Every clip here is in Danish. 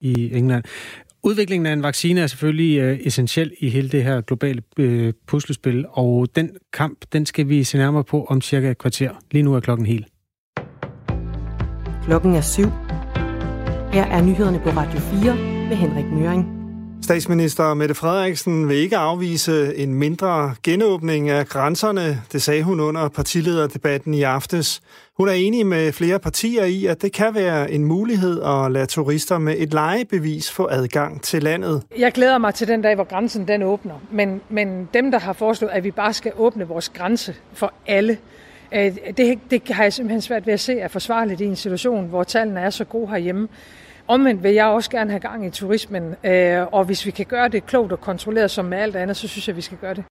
i England. Udviklingen af en vaccine er selvfølgelig øh, essentiel i hele det her globale øh, puslespil, og den kamp, den skal vi se nærmere på om cirka et kvarter. Lige nu er klokken helt. Klokken er syv. Her er nyhederne på Radio 4 med Henrik Møring. Statsminister Mette Frederiksen vil ikke afvise en mindre genåbning af grænserne, det sagde hun under partilederdebatten i aftes. Hun er enig med flere partier i, at det kan være en mulighed at lade turister med et legebevis få adgang til landet. Jeg glæder mig til den dag, hvor grænsen den åbner. Men, men dem, der har foreslået, at vi bare skal åbne vores grænse for alle, øh, det, det har jeg simpelthen svært ved at se er forsvarligt i en situation, hvor tallene er så gode herhjemme. Omvendt vil jeg også gerne have gang i turismen, øh, og hvis vi kan gøre det klogt og kontrolleret som med alt andet, så synes jeg, vi skal gøre det.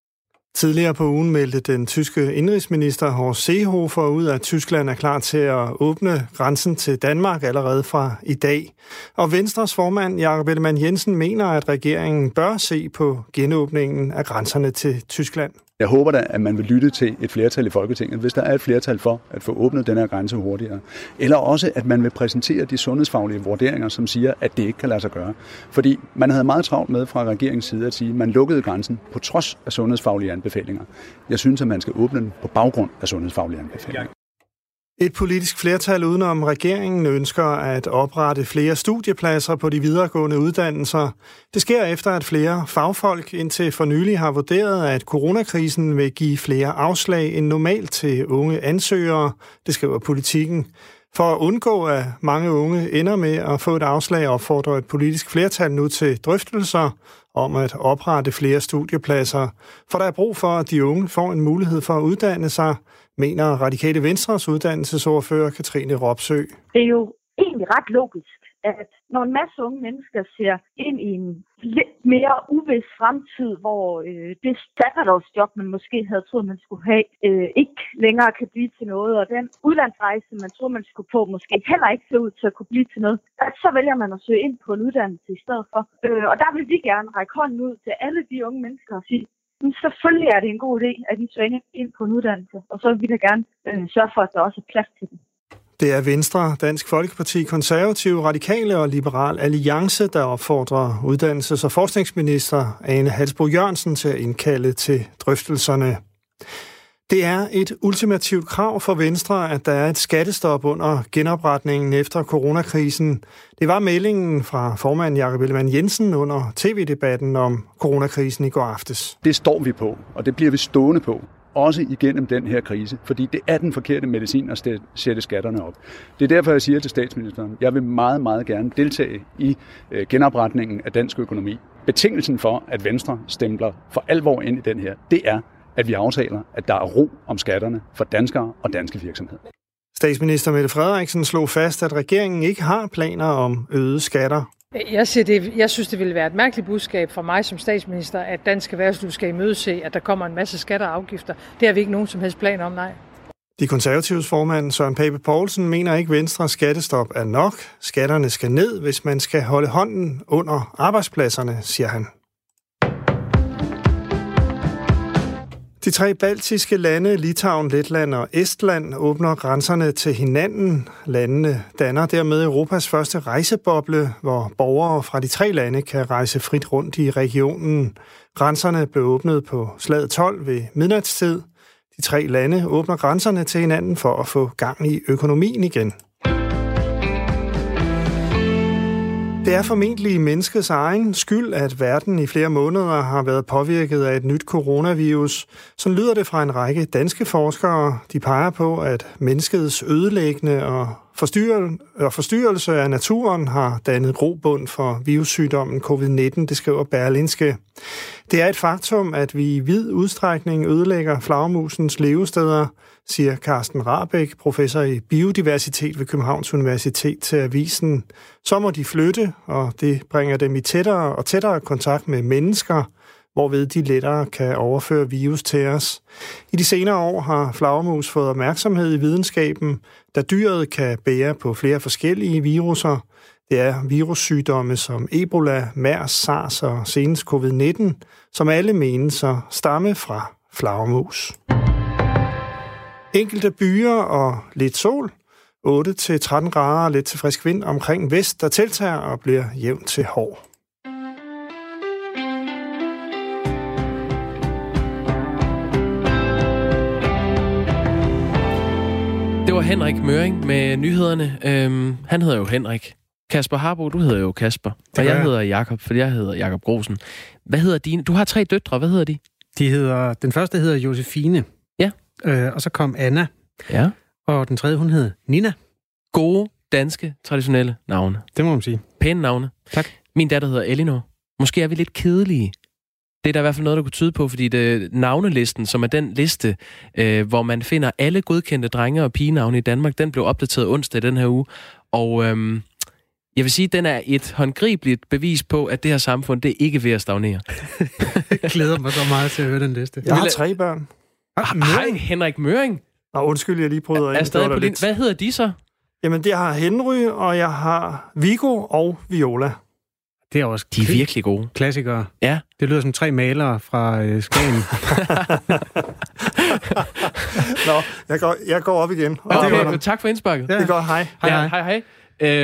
Tidligere på ugen meldte den tyske indrigsminister Horst Seehofer ud, at Tyskland er klar til at åbne grænsen til Danmark allerede fra i dag. Og Venstres formand Jakob Ellemann Jensen mener, at regeringen bør se på genåbningen af grænserne til Tyskland. Jeg håber da, at man vil lytte til et flertal i Folketinget, hvis der er et flertal for at få åbnet den her grænse hurtigere. Eller også, at man vil præsentere de sundhedsfaglige vurderinger, som siger, at det ikke kan lade sig gøre. Fordi man havde meget travlt med fra regeringens side at sige, at man lukkede grænsen på trods af sundhedsfaglige anbefalinger. Jeg synes, at man skal åbne den på baggrund af sundhedsfaglige anbefalinger. Et politisk flertal udenom regeringen ønsker at oprette flere studiepladser på de videregående uddannelser. Det sker efter, at flere fagfolk indtil for nylig har vurderet, at coronakrisen vil give flere afslag end normalt til unge ansøgere, det skriver politikken. For at undgå, at mange unge ender med at få et afslag, opfordrer et politisk flertal nu til drøftelser om at oprette flere studiepladser. For der er brug for, at de unge får en mulighed for at uddanne sig, mener Radikale Venstres uddannelsesordfører Katrine Ropsø. Det er jo egentlig ret logisk, at når en masse unge mennesker ser ind i en lidt mere uvis fremtid, hvor øh, det sabbatårsjob, man måske havde troet, man skulle have, øh, ikke længere kan blive til noget, og den udlandsrejse, man troede, man skulle på, måske heller ikke ser ud til at kunne blive til noget, at så vælger man at søge ind på en uddannelse i stedet for. Øh, og der vil vi gerne række hånden ud til alle de unge mennesker og sige, men selvfølgelig er det en god idé, at de søger ind på en uddannelse, og så vil vi da gerne øh, sørge for, at der også er plads til dem. Det er Venstre, Dansk Folkeparti, Konservative, Radikale og Liberal Alliance, der opfordrer uddannelses- og forskningsminister Ane Halsbro Jørgensen til at indkalde til drøftelserne. Det er et ultimativt krav for Venstre, at der er et skattestop under genopretningen efter coronakrisen. Det var meldingen fra formand Jakob Ellemann Jensen under tv-debatten om coronakrisen i går aftes. Det står vi på, og det bliver vi stående på også igennem den her krise, fordi det er den forkerte medicin at sætte skatterne op. Det er derfor, jeg siger til statsministeren, jeg vil meget, meget gerne deltage i øh, genopretningen af dansk økonomi. Betingelsen for, at Venstre stempler for alvor ind i den her, det er, at vi aftaler, at der er ro om skatterne for danskere og danske virksomheder. Statsminister Mette Frederiksen slog fast, at regeringen ikke har planer om øgede skatter jeg, siger det, jeg synes, det ville være et mærkeligt budskab for mig som statsminister, at dansk erhvervsliv skal imødese, at der kommer en masse skatter og afgifter. Det har vi ikke nogen som helst plan om, nej. De konservatives formand Søren Pape Poulsen mener ikke, at Venstres skattestop er nok. Skatterne skal ned, hvis man skal holde hånden under arbejdspladserne, siger han. De tre baltiske lande, Litauen, Letland og Estland, åbner grænserne til hinanden. Landene danner dermed Europas første rejseboble, hvor borgere fra de tre lande kan rejse frit rundt i regionen. Grænserne blev åbnet på slaget 12 ved midnatstid. De tre lande åbner grænserne til hinanden for at få gang i økonomien igen. Det er formentlig menneskets egen skyld, at verden i flere måneder har været påvirket af et nyt coronavirus. Så lyder det fra en række danske forskere. De peger på, at menneskets ødelæggende og forstyrrelse af naturen har dannet grobund for virussygdommen covid-19, det skriver Berlinske. Det er et faktum, at vi i vid udstrækning ødelægger flagmusens levesteder, siger Carsten Rabeck, professor i biodiversitet ved Københavns Universitet til Avisen. Så må de flytte, og det bringer dem i tættere og tættere kontakt med mennesker, hvorved de lettere kan overføre virus til os. I de senere år har flagermus fået opmærksomhed i videnskaben, da dyret kan bære på flere forskellige viruser. Det er virussygdomme som Ebola, MERS, SARS og senest covid-19, som alle menes at stamme fra flagermus. Enkelte byer og lidt sol. 8-13 grader, lidt til frisk vind omkring vest, der tiltager og bliver jævn til hård. Var Henrik Møring med nyhederne. Øhm, han hedder jo Henrik. Kasper Harbo, du hedder jo Kasper. Og jeg jeg. hedder Jakob, for jeg hedder Jakob Grosen. Hvad hedder dine? Du har tre døtre. Hvad hedder de? De hedder, den første hedder Josefine. Ja. Øh, og så kom Anna. Ja. Og den tredje, hun hed Nina. Gode, danske, traditionelle navne. Det må man sige. Pæne navne. Tak. Min datter hedder Elinor. Måske er vi lidt kedelige. Det er der i hvert fald noget, der kunne tyde på, fordi det, navnelisten, som er den liste, øh, hvor man finder alle godkendte drenge- og pigenavne i Danmark, den blev opdateret onsdag den her uge. Og øhm, jeg vil sige, at den er et håndgribeligt bevis på, at det her samfund, det er ikke ved at stagnere. Jeg glæder mig så meget til at høre den liste. Jeg har tre børn. Hej, Henrik Møring. Nå, undskyld, jeg lige. Er Det stadig på lidt- Hvad hedder de så? Jamen, det har Henry, og jeg har Vigo og Viola. Det er også De er virkelig gode. klassikere. Ja. Det lyder som tre malere fra øh, Skagen. Nå, jeg går, jeg går op igen. Og Okay, det, men tak for indsparket. det er godt, hej. Hej, ja, hej. hej, hej.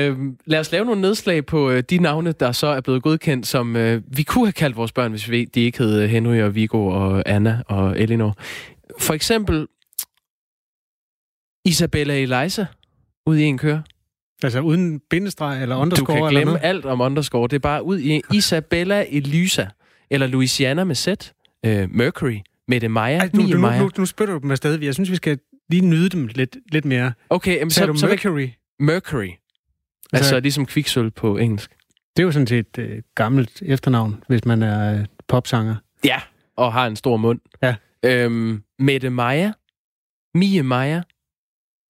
Øh, lad os lave nogle nedslag på øh, de navne, der så er blevet godkendt, som øh, vi kunne have kaldt vores børn, hvis vi, de ikke hed øh, Henry og Vigo og Anna og Elinor. For eksempel Isabella Eliza ud i en køre. Altså uden bindestreg eller Du underscore kan eller glemme noget. alt om underscore. Det er bare ud i Isabella Elisa, eller Louisiana med Z, øh, Mercury, Mette Maja, Ej, nu, nu, Maja. nu, nu spytter du dem afsted. Jeg synes, vi skal lige nyde dem lidt, lidt mere. Okay, jamen, Sagde så, du så Mercury? Mercury. Altså ligesom kviksøl på engelsk. Det er jo sådan set et øh, gammelt efternavn, hvis man er øh, popsanger. Ja, og har en stor mund. Ja. Øhm, Mette Maja. Mie Maja.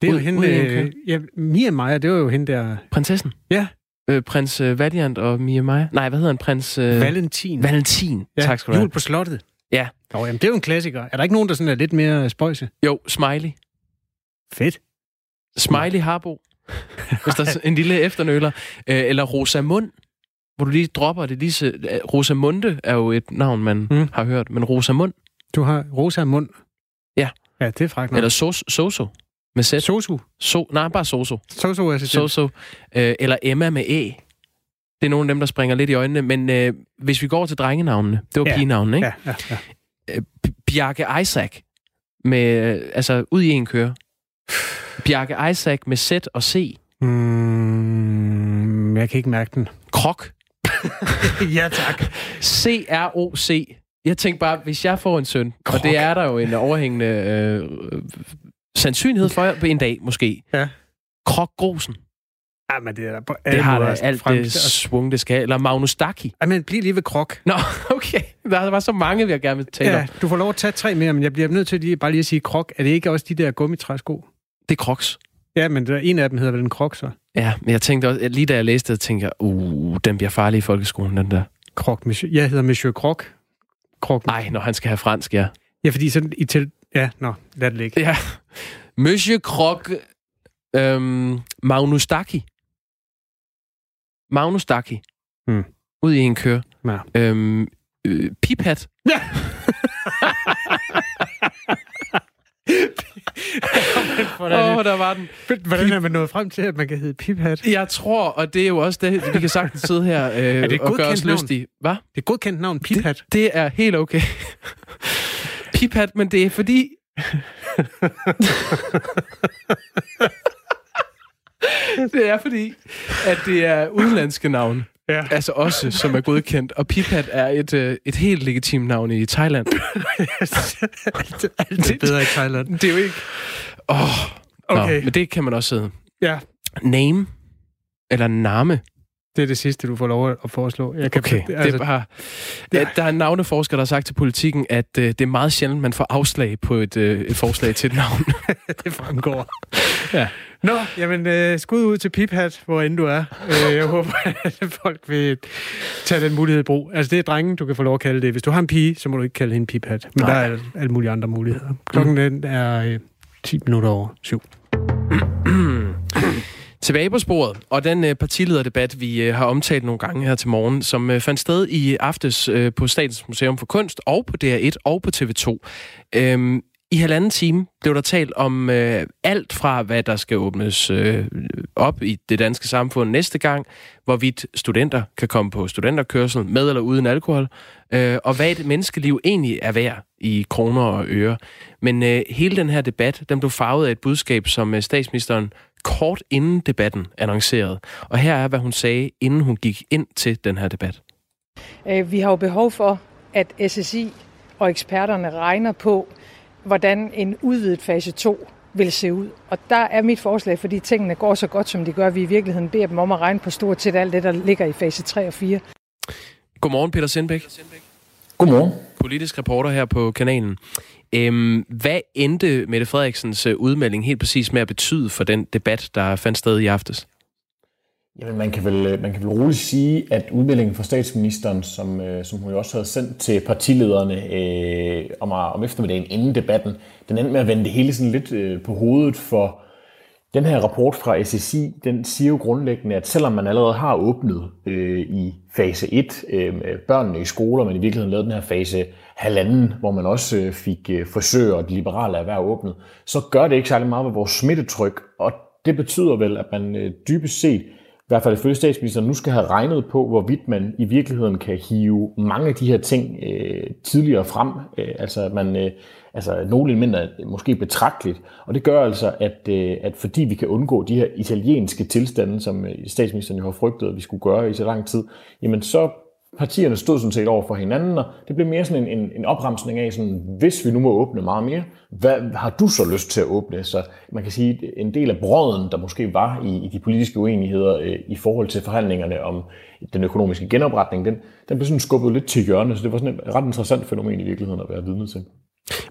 Det er Ud- jo hende... Øh, ja, Mia Maja, det var jo hende der... Prinsessen. Ja. Øh, prins øh, Valiant og Mia Maja. Nej, hvad hedder han? Prins øh, Valentin. Valentin. ja, Tak skal du Jul have. på slottet. Ja. Nå, jamen, det er jo en klassiker. Er der ikke nogen, der sådan er lidt mere spøjse? Jo, Smiley. Fedt. Smiley Harbo. Hvis der er en lille efternøler. Øh, eller Rosamund. Hvor du lige dropper det lige så... øh, Rosamunde er jo et navn, man Mm. har hørt. Men Rosamund. Du har Rosa Mund. Ja. Ja, det er nok. Eller Sos- Soso. Med Z. Sosu. So, nej, bare Soso. Sosu assistent. Soso. Øh, eller Emma med E. Det er nogle af dem, der springer lidt i øjnene. Men øh, hvis vi går til drengenavnene. Det var Ja. pigenavnene, ikke? Ja, ja, ja. Bjarke Isaac. Med, øh, altså, ud i en køre. Bjarke Isaac med Z og C. Mm, jeg kan ikke mærke den. Krok. ja, tak. C-R-O-C. Jeg tænkte bare, hvis jeg får en søn, Krok. og det er der jo en overhængende øh, øh, sandsynlighed for en dag, måske. Ja. Krok Grosen. Ja, men det er på Det alle har da alt frem- det svung, det skal. Eller Magnus Daki. Ej, men bliv lige ved krok. Nå, okay. Der var så mange, vi gerne vil tale Ja, om. du får lov at tage tre mere, men jeg bliver nødt til lige, bare lige at sige krok. Er det ikke også de der gummitræsko? Det er Crocs. Ja, men der, en af dem hedder vel en krok, så. Ja, men jeg tænkte også, lige da jeg læste det, tænkte jeg, uh, den bliver farlig i folkeskolen, den der. Krok, monsieur. Jeg hedder Monsieur Krok. Krok. Nej, når han skal have fransk, ja. Ja, fordi sådan i til... Ja, nå, lad det ligge. Ja. Monsieur Krok, øhm, Magnus Daki. Magnus Daki. Hmm. Ud i en kør. Ja. Øhm, øh, piphat. Ja. Åh, oh, der var den. hvordan er man nået frem til, at man kan hedde Piphat? Jeg tror, og det er jo også det, vi kan sagtens sidde her øh, det et og gøre os navn? lystige. Hvad? Det er et godkendt navn, Piphat. Det, det er helt okay. Piphat, men det er fordi... det er fordi, at det er udenlandske navne. Ja. Altså også, som er godkendt. Og Piphat er et, øh, et helt legitimt navn i Thailand. alt, alt er bedre i Thailand. Det er jo ikke... Oh, Okay. Nå, men det kan man også sidde. Ja, Name. Eller name. Det er det sidste, du får lov at foreslå. Jeg kan, Okay, det er bare... Ja, der er en navneforsker, der har sagt til politikken, at øh, det er meget sjældent, man får afslag på et, øh, et forslag til et navn. det fremgår. Ja. Nå, jamen øh, skud ud til Piphat, hvor end du er. Øh, jeg håber, at folk vil tage den mulighed i brug. Altså, det er drengen, du kan få lov at kalde det. Hvis du har en pige, så må du ikke kalde hende Piphat. Men Nej. der er alle, alle mulige andre muligheder. Klokken den er øh, 10 minutter over syv. Tilbage på sporet, og den øh, partilederdebat, vi øh, har omtalt nogle gange her til morgen, som øh, fandt sted i aftes øh, på Statens Museum for Kunst, og på DR1 og på TV2. Øhm, I halvanden time blev der talt om øh, alt fra, hvad der skal åbnes øh, op i det danske samfund næste gang, hvorvidt studenter kan komme på studenterkørsel med eller uden alkohol, øh, og hvad et menneskeliv egentlig er værd i kroner og øre. Men øh, hele den her debat, den blev farvet af et budskab, som øh, statsministeren kort inden debatten annoncerede. Og her er, hvad hun sagde, inden hun gik ind til den her debat. Øh, vi har jo behov for, at SSI og eksperterne regner på, hvordan en udvidet fase 2 vil se ud. Og der er mit forslag, fordi tingene går så godt, som de gør, vi i virkeligheden beder dem om at regne på stort set alt det, der ligger i fase 3 og 4. Godmorgen, Peter Sindbæk. Godmorgen. Politisk reporter her på kanalen. Øhm, hvad endte Mette Frederiksens øh, udmelding helt præcis med at betyde for den debat, der fandt sted i aftes? Jamen, man kan vel, man kan vel roligt sige, at udmeldingen fra statsministeren, som, øh, som hun jo også havde sendt til partilederne øh, om, om eftermiddagen inden debatten, den endte med at vende det hele sådan lidt øh, på hovedet, for den her rapport fra SSI, den siger jo grundlæggende, at selvom man allerede har åbnet øh, i fase 1 øh, med børnene i skoler, men i virkeligheden lavet den her fase halvanden, hvor man også øh, fik øh, forsøg og de liberale erhverv åbnet, så gør det ikke særlig meget ved vores smittetryk, og det betyder vel, at man øh, dybest set i hvert fald ifølge statsministeren, nu skal have regnet på, hvorvidt man i virkeligheden kan hive mange af de her ting øh, tidligere frem. Øh, altså man, øh, altså nogle elementer måske betragteligt. Og det gør altså, at, øh, at fordi vi kan undgå de her italienske tilstande, som øh, statsministeren jo har frygtet, at vi skulle gøre i så lang tid, jamen så partierne stod sådan set over for hinanden, og det blev mere sådan en, en, en opremsning af, sådan, hvis vi nu må åbne meget mere, hvad har du så lyst til at åbne? Så man kan sige, en del af brøden, der måske var i, i de politiske uenigheder øh, i forhold til forhandlingerne om den økonomiske genopretning, den, den blev sådan skubbet lidt til hjørne, så det var sådan et ret interessant fænomen i virkeligheden at være vidne til.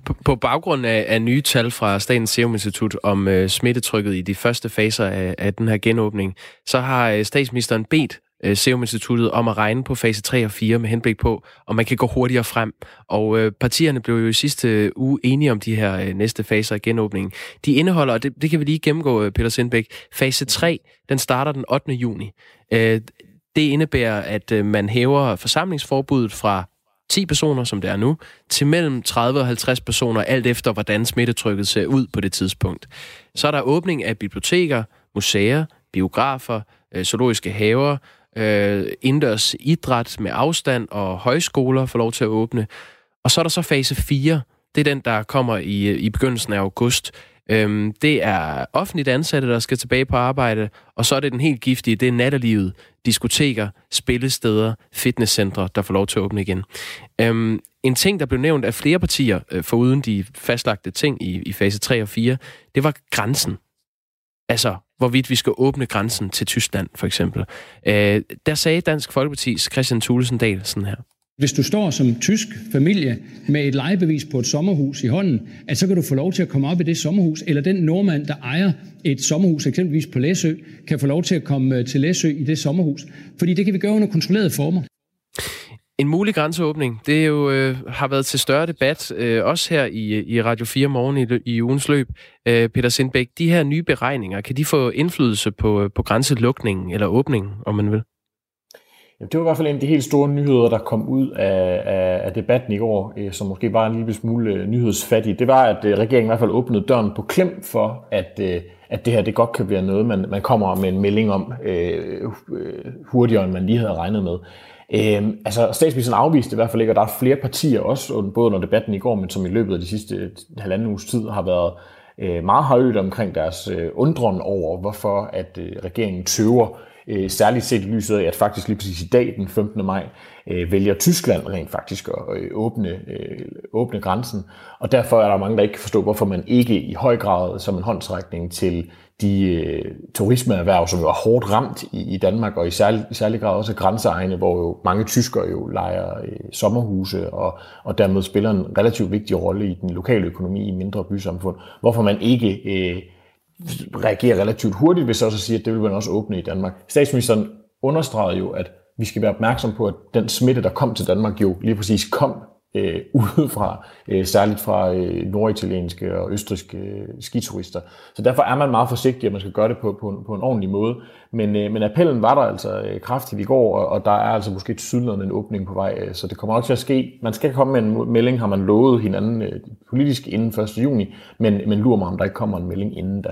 På, på baggrund af, af nye tal fra Statens Serum Institut om øh, smittetrykket i de første faser af, af den her genåbning, så har øh, statsministeren bedt øh, Serum Instituttet om at regne på fase 3 og 4 med henblik på, om man kan gå hurtigere frem. Og øh, partierne blev jo i sidste øh, uge enige om de her øh, næste faser af genåbningen. De indeholder, og det, det kan vi lige gennemgå, øh, Peter Sindbæk, fase 3, den starter den 8. juni. Øh, det indebærer, at øh, man hæver forsamlingsforbuddet fra 10 personer, som det er nu, til mellem 30 og 50 personer, alt efter hvordan smittetrykket ser ud på det tidspunkt. Så er der åbning af biblioteker, museer, biografer, øh, zoologiske haver, øh, indendørs idræt med afstand og højskoler får lov til at åbne. Og så er der så fase 4. Det er den, der kommer i, i begyndelsen af august. Øhm, det er offentligt ansatte, der skal tilbage på arbejde, og så er det den helt giftige, det er nattelivet, diskoteker, spillesteder, fitnesscentre, der får lov til at åbne igen. Øhm, en ting, der blev nævnt af flere partier, øh, foruden de fastlagte ting i, i fase 3 og 4, det var grænsen. Altså, hvorvidt vi skal åbne grænsen til Tyskland, for eksempel. Øh, der sagde Dansk Folkeparti's Christian Thulesen Dahl sådan her. Hvis du står som tysk familie med et lejebevis på et sommerhus i hånden, at så kan du få lov til at komme op i det sommerhus, eller den nordmand, der ejer et sommerhus, eksempelvis på Læsø, kan få lov til at komme øh, til Læsø i det sommerhus. Fordi det kan vi gøre under kontrollerede former. En mulig grænseåbning, det er jo, øh, har været til større debat, øh, også her i, i Radio 4 morgen i, i ugens løb. Øh, Peter Sindbæk, de her nye beregninger, kan de få indflydelse på, øh, på grænselukningen eller åbningen, om man vil? Jamen, det var i hvert fald en af de helt store nyheder, der kom ud af, af, af debatten i går, øh, som måske var en lille smule øh, nyhedsfattig. Det var, at øh, regeringen i hvert fald åbnede døren på klem for, at, øh, at det her det godt kan være noget, man, man kommer med en melding om øh, øh hurtigere, end man lige havde regnet med. Øh, altså, statsministeren afviste i hvert fald ikke, og der er flere partier også, både under debatten i går, men som i løbet af de sidste øh, halvanden uges tid har været øh, meget højt omkring deres øh, undren over, hvorfor at øh, regeringen tøver øh, særligt set i lyset af, at faktisk lige præcis i dag, den 15. maj, øh, vælger Tyskland rent faktisk at øh, åbne, øh, åbne grænsen. Og derfor er der mange, der ikke kan forstå, hvorfor man ikke i høj grad som en håndtrækning til de øh, turismeerhverv, som jo er hårdt ramt i, i Danmark, og i særlig, i særlig grad også grænseegne, hvor jo mange tyskere jo leger øh, sommerhuse, og, og dermed spiller en relativt vigtig rolle i den lokale økonomi i mindre bysamfund. Hvorfor man ikke øh, reagerer relativt hurtigt, hvis også siger, at det vil man også åbne i Danmark. Statsministeren understregede jo, at vi skal være opmærksom på, at den smitte, der kom til Danmark, jo lige præcis kom øh, udefra, øh, særligt fra øh, norditalienske og østriske øh, skiturister. Så derfor er man meget forsigtig, at man skal gøre det på, på, en, på en ordentlig måde. Men, øh, men appellen var der altså øh, kraftigt i går, og, og der er altså måske tydeligere en åbning på vej, øh, så det kommer nok til at ske. Man skal komme med en melding, har man lovet hinanden øh, politisk inden 1. juni, men, men lurer mig, om der ikke kommer en melding inden da.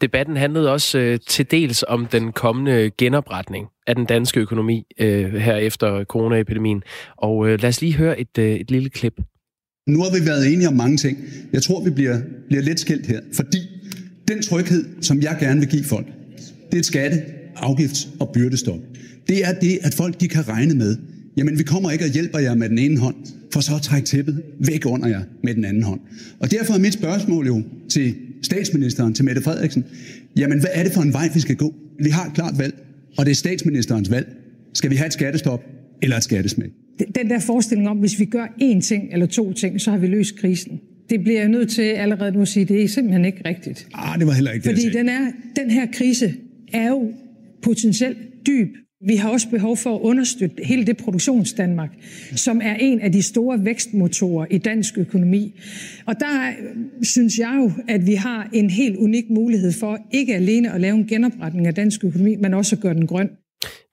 Debatten handlede også øh, til dels om den kommende genopretning af den danske økonomi øh, her efter coronaepidemien. Og øh, lad os lige høre et, øh, et lille klip. Nu har vi været enige om mange ting. Jeg tror, vi bliver, bliver lidt skilt her, fordi den tryghed, som jeg gerne vil give folk, det er et skatte, afgifts- og byrdestop. Det er det, at folk de kan regne med. Jamen, vi kommer ikke og hjælper jer med den ene hånd, for så at trække tæppet væk under jer med den anden hånd. Og derfor er mit spørgsmål jo til statsministeren, til Mette Frederiksen, jamen hvad er det for en vej, vi skal gå? Vi har et klart valg, og det er statsministerens valg. Skal vi have et skattestop eller et skattesmæk? Den der forestilling om, hvis vi gør én ting eller to ting, så har vi løst krisen. Det bliver jeg nødt til allerede nu at sige, det er simpelthen ikke rigtigt. Ah, det var heller ikke Fordi det, den, er, den her krise er jo potentielt dyb. Vi har også behov for at understøtte hele det produktionsdanmark, som er en af de store vækstmotorer i dansk økonomi. Og der øh, synes jeg jo, at vi har en helt unik mulighed for ikke alene at lave en genopretning af dansk økonomi, men også at gøre den grøn.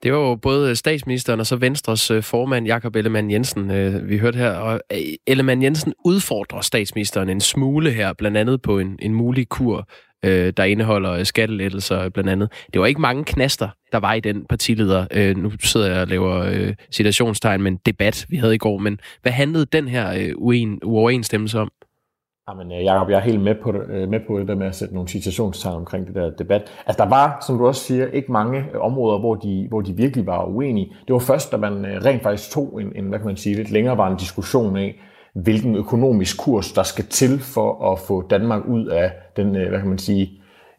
Det var jo både statsministeren og så Venstres øh, formand, Jakob Ellemann Jensen, øh, vi hørte her. Og Ellemann Jensen udfordrer statsministeren en smule her, blandt andet på en, en mulig kur øh, der indeholder øh, skattelettelser blandt andet. Det var ikke mange knaster, der var i den partileder. Øh, nu sidder jeg og laver øh, citationstegn med en debat, vi havde i går, men hvad handlede den her øh, uen, uoverensstemmelse om? Jamen, øh, Jacob, jeg er helt med på, det, øh, med på det der med at sætte nogle citationstegn omkring det der debat. Altså, der var, som du også siger, ikke mange områder, hvor de, hvor de virkelig var uenige. Det var først, da man rent faktisk tog en, en hvad kan man sige, lidt længerevarende diskussion af, hvilken økonomisk kurs, der skal til for at få Danmark ud af den, øh, hvad kan man sige,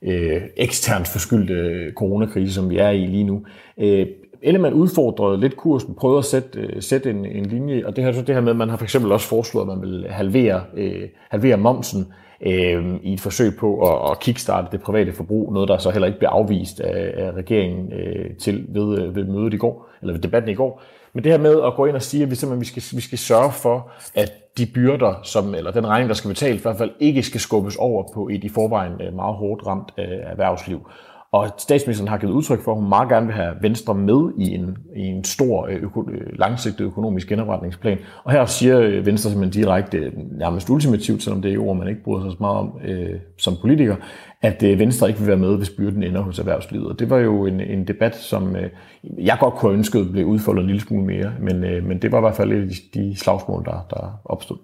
øh, eksternt forskyldte øh, coronakrise, som vi er i lige nu. Øh, Ellemann udfordrede lidt kursen, prøvede at sætte, øh, sætte en, en linje, og det her, så det her med, at man har for eksempel også foreslået, at man vil halvere, øh, halvere momsen øh, i et forsøg på at, at kickstarte det private forbrug, noget der så heller ikke blev afvist af, af regeringen øh, til ved, ved mødet i går, eller ved debatten i går. Men det her med at gå ind og sige, at vi simpelthen vi skal, vi skal sørge for, at de byrder, som, eller den regning, der skal betales, i hvert fald ikke skal skubbes over på et i forvejen øh, meget hårdt ramt øh, erhvervsliv. Og statsministeren har givet udtryk for, at hun meget gerne vil have Venstre med i en, i en stor øh, øko, øh, langsigtet økonomisk genopretningsplan. Og her siger øh, Venstre simpelthen direkte, nærmest ultimativt, selvom det er ord, man ikke bryder sig så meget om øh, som politiker, at øh, Venstre ikke vil være med, hvis byrden ender hos erhvervslivet. Og det var jo en, en debat, som øh, jeg godt kunne ønske ønsket blev udfoldet en lille smule mere, men, øh, men det var i hvert fald et af de, de slagsmål, der, der opstod.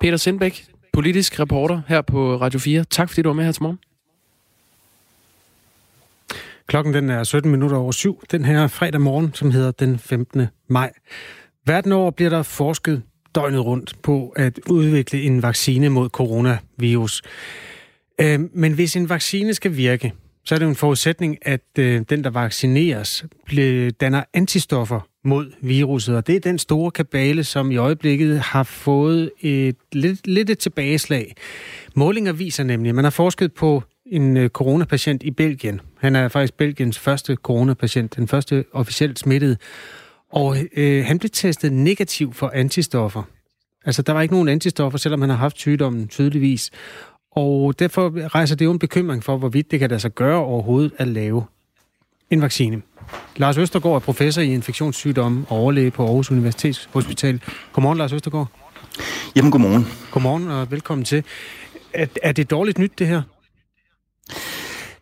Peter Sindbæk, politisk reporter her på Radio 4. Tak fordi du var med her til morgen. Klokken den er 17 minutter over syv, den her fredag morgen, som hedder den 15. maj. Verden over bliver der forsket døgnet rundt på at udvikle en vaccine mod coronavirus. Øh, men hvis en vaccine skal virke, så er det jo en forudsætning, at øh, den, der vaccineres, danner antistoffer mod viruset. Og det er den store kabale, som i øjeblikket har fået et lidt, lidt et tilbageslag. Målinger viser nemlig, at man har forsket på en øh, coronapatient i Belgien. Han er faktisk Belgiens første coronapatient, den første officielt smittet. Og øh, han blev testet negativ for antistoffer. Altså, der var ikke nogen antistoffer, selvom han har haft sygdommen tydeligvis. Og derfor rejser det jo en bekymring for, hvorvidt det kan lade sig gøre overhovedet at lave en vaccine. Lars Østergaard er professor i infektionssygdomme og overlæge på Aarhus Universitetshospital. Godmorgen, Lars Østergaard. Jamen, godmorgen. Godmorgen og velkommen til. Er, er det dårligt nyt, det her?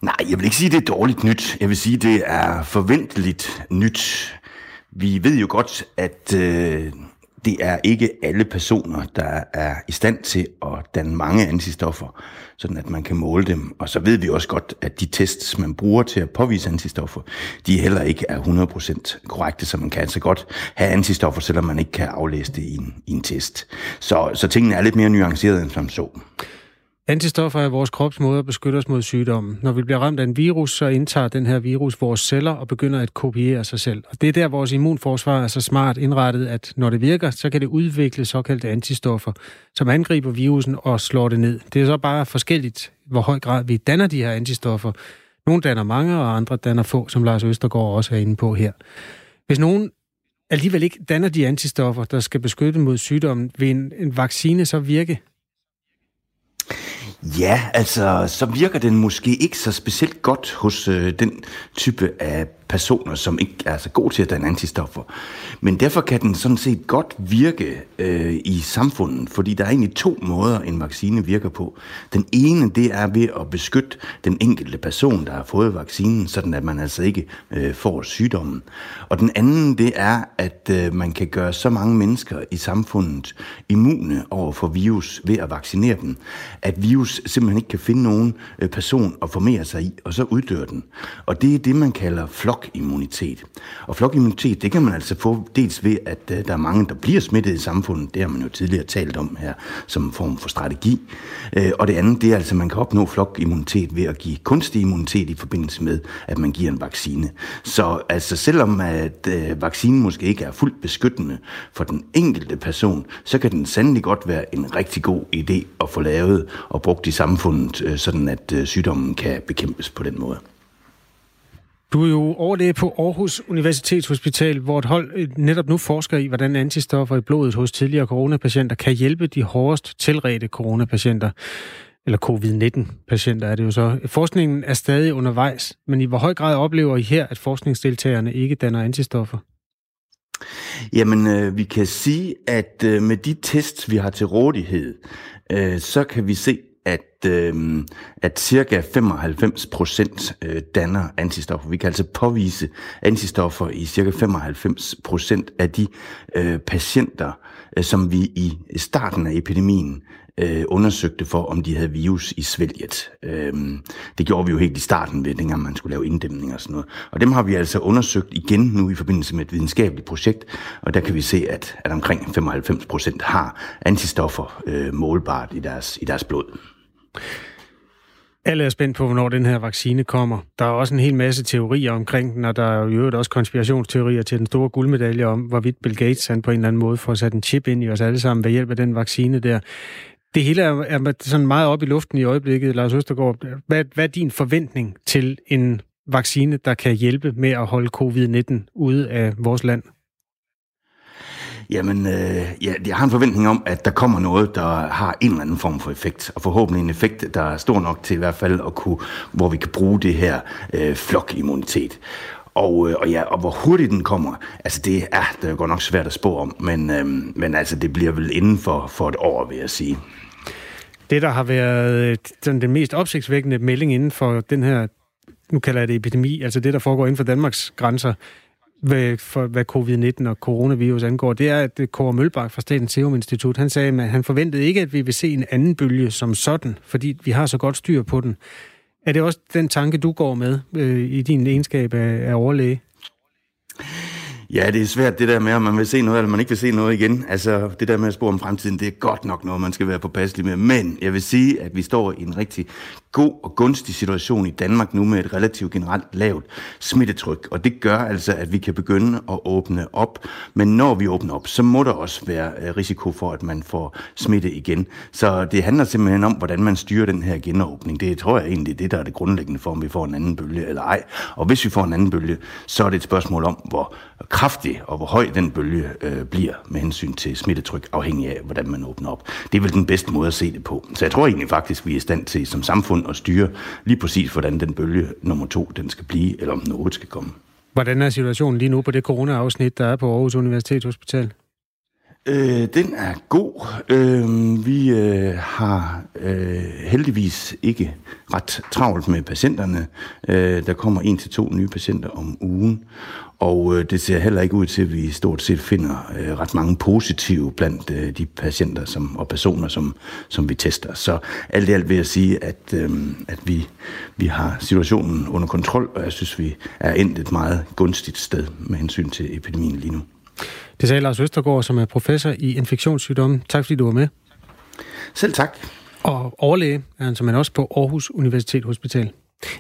Nej, jeg vil ikke sige, det er dårligt nyt. Jeg vil sige, det er forventeligt nyt. Vi ved jo godt, at øh, det er ikke alle personer, der er i stand til at danne mange antistoffer, sådan at man kan måle dem. Og så ved vi også godt, at de tests, man bruger til at påvise antistoffer, de heller ikke er 100% korrekte, så man kan altså godt have antistoffer, selvom man ikke kan aflæse det i en, i en test. Så, så tingene er lidt mere nuancerede end som så. Antistoffer er vores krops måde at beskytte os mod sygdommen. Når vi bliver ramt af en virus, så indtager den her virus vores celler og begynder at kopiere sig selv. Og det er der, vores immunforsvar er så smart indrettet, at når det virker, så kan det udvikle såkaldte antistoffer, som angriber virusen og slår det ned. Det er så bare forskelligt, hvor høj grad vi danner de her antistoffer. Nogle danner mange, og andre danner få, som Lars Østergaard også er inde på her. Hvis nogen alligevel ikke danner de antistoffer, der skal beskytte mod sygdommen, vil en, en vaccine så virke? Ja, altså, så virker den måske ikke så specielt godt hos øh, den type af personer, som ikke er så gode til at danne antistoffer. Men derfor kan den sådan set godt virke øh, i samfundet, fordi der er egentlig to måder, en vaccine virker på. Den ene, det er ved at beskytte den enkelte person, der har fået vaccinen, sådan at man altså ikke øh, får sygdommen. Og den anden, det er, at øh, man kan gøre så mange mennesker i samfundet immune over for virus ved at vaccinere dem, at virus simpelthen ikke kan finde nogen øh, person at formere sig i, og så uddør den. Og det er det, man kalder flokimmunitet. Og flokimmunitet, det kan man altså få dels ved, at øh, der er mange, der bliver smittet i samfundet. Det har man jo tidligere talt om her som en form for strategi. Øh, og det andet, det er altså, at man kan opnå flokimmunitet ved at give kunstig immunitet i forbindelse med, at man giver en vaccine. Så altså, selvom at øh, vaccinen måske ikke er fuldt beskyttende for den enkelte person, så kan den sandelig godt være en rigtig god idé at få lavet og brugt i samfundet, sådan at sygdommen kan bekæmpes på den måde. Du er jo overlæge på Aarhus Universitetshospital, hvor et hold øh, netop nu forsker i, hvordan antistoffer i blodet hos tidligere coronapatienter kan hjælpe de hårdest tilredte coronapatienter, eller covid-19-patienter er det jo så. Forskningen er stadig undervejs, men i hvor høj grad oplever I her, at forskningsdeltagerne ikke danner antistoffer? Jamen, øh, vi kan sige, at øh, med de tests, vi har til rådighed, øh, så kan vi se, at, øh, at cirka 95 procent øh, danner antistoffer. Vi kan altså påvise antistoffer i cirka 95 procent af de øh, patienter, øh, som vi i starten af epidemien øh, undersøgte for, om de havde virus i svælget. Øh, det gjorde vi jo helt i starten ved, dengang man skulle lave inddæmning og sådan noget. Og dem har vi altså undersøgt igen nu i forbindelse med et videnskabeligt projekt, og der kan vi se, at, at omkring 95 procent har antistoffer øh, målbart i deres, i deres blod. Alle er spændt på, hvornår den her vaccine kommer. Der er også en hel masse teorier omkring den, og der er jo øvrigt også konspirationsteorier til den store guldmedalje om, hvorvidt Bill Gates han på en eller anden måde får sat en chip ind i os alle sammen ved hjælp af den vaccine der. Det hele er, er sådan meget op i luften i øjeblikket, Lars Østergaard. Hvad, hvad er din forventning til en vaccine, der kan hjælpe med at holde covid-19 ude af vores land? Jamen, øh, ja, jeg har en forventning om, at der kommer noget, der har en eller anden form for effekt, og forhåbentlig en effekt, der er stor nok til i hvert fald at kunne, hvor vi kan bruge det her øh, flokimmunitet. Og, øh, og ja, og hvor hurtigt den kommer, altså det er, det er godt nok svært at spå om, men, øh, men altså det bliver vel inden for, for et år, vil jeg sige. Det, der har været øh, sådan, den mest opsigtsvækkende melding inden for den her, nu kalder jeg det epidemi, altså det, der foregår inden for Danmarks grænser, hvad, for, hvad covid-19 og coronavirus angår, det er, at Kåre Mølbak fra Statens Serum Institut, han sagde, at han forventede ikke, at vi vil se en anden bølge som sådan, fordi vi har så godt styr på den. Er det også den tanke, du går med øh, i din egenskab af, af overlæge? Ja, det er svært det der med, om man vil se noget, eller man ikke vil se noget igen. Altså, det der med at spore om fremtiden, det er godt nok noget, man skal være påpasselig med. Men jeg vil sige, at vi står i en rigtig god og gunstig situation i Danmark nu med et relativt generelt lavt smittetryk. Og det gør altså, at vi kan begynde at åbne op. Men når vi åbner op, så må der også være øh, risiko for, at man får smitte igen. Så det handler simpelthen om, hvordan man styrer den her genåbning. Det tror jeg egentlig, det der er det grundlæggende for, om vi får en anden bølge eller ej. Og hvis vi får en anden bølge, så er det et spørgsmål om, hvor kraftig og hvor høj den bølge øh, bliver med hensyn til smittetryk, afhængig af, hvordan man åbner op. Det er vel den bedste måde at se det på. Så jeg tror egentlig faktisk, vi er i stand til som samfund at styre lige præcis, hvordan den bølge nummer to den skal blive, eller om noget skal komme. Hvordan er situationen lige nu på det corona-afsnit, der er på Aarhus Universitetshospital? Øh, den er god. Øh, vi øh, har øh, heldigvis ikke ret travlt med patienterne. Øh, der kommer en til to nye patienter om ugen, og øh, det ser heller ikke ud til, at vi stort set finder øh, ret mange positive blandt øh, de patienter som, og personer, som, som vi tester. Så alt i alt vil jeg sige, at, øh, at vi, vi har situationen under kontrol, og jeg synes, vi er endt et meget gunstigt sted med hensyn til epidemien lige nu. Det sagde Lars Østergaard, som er professor i infektionssygdomme. Tak fordi du var med. Selv tak. Og overlæge er han som også på Aarhus Universitet Hospital.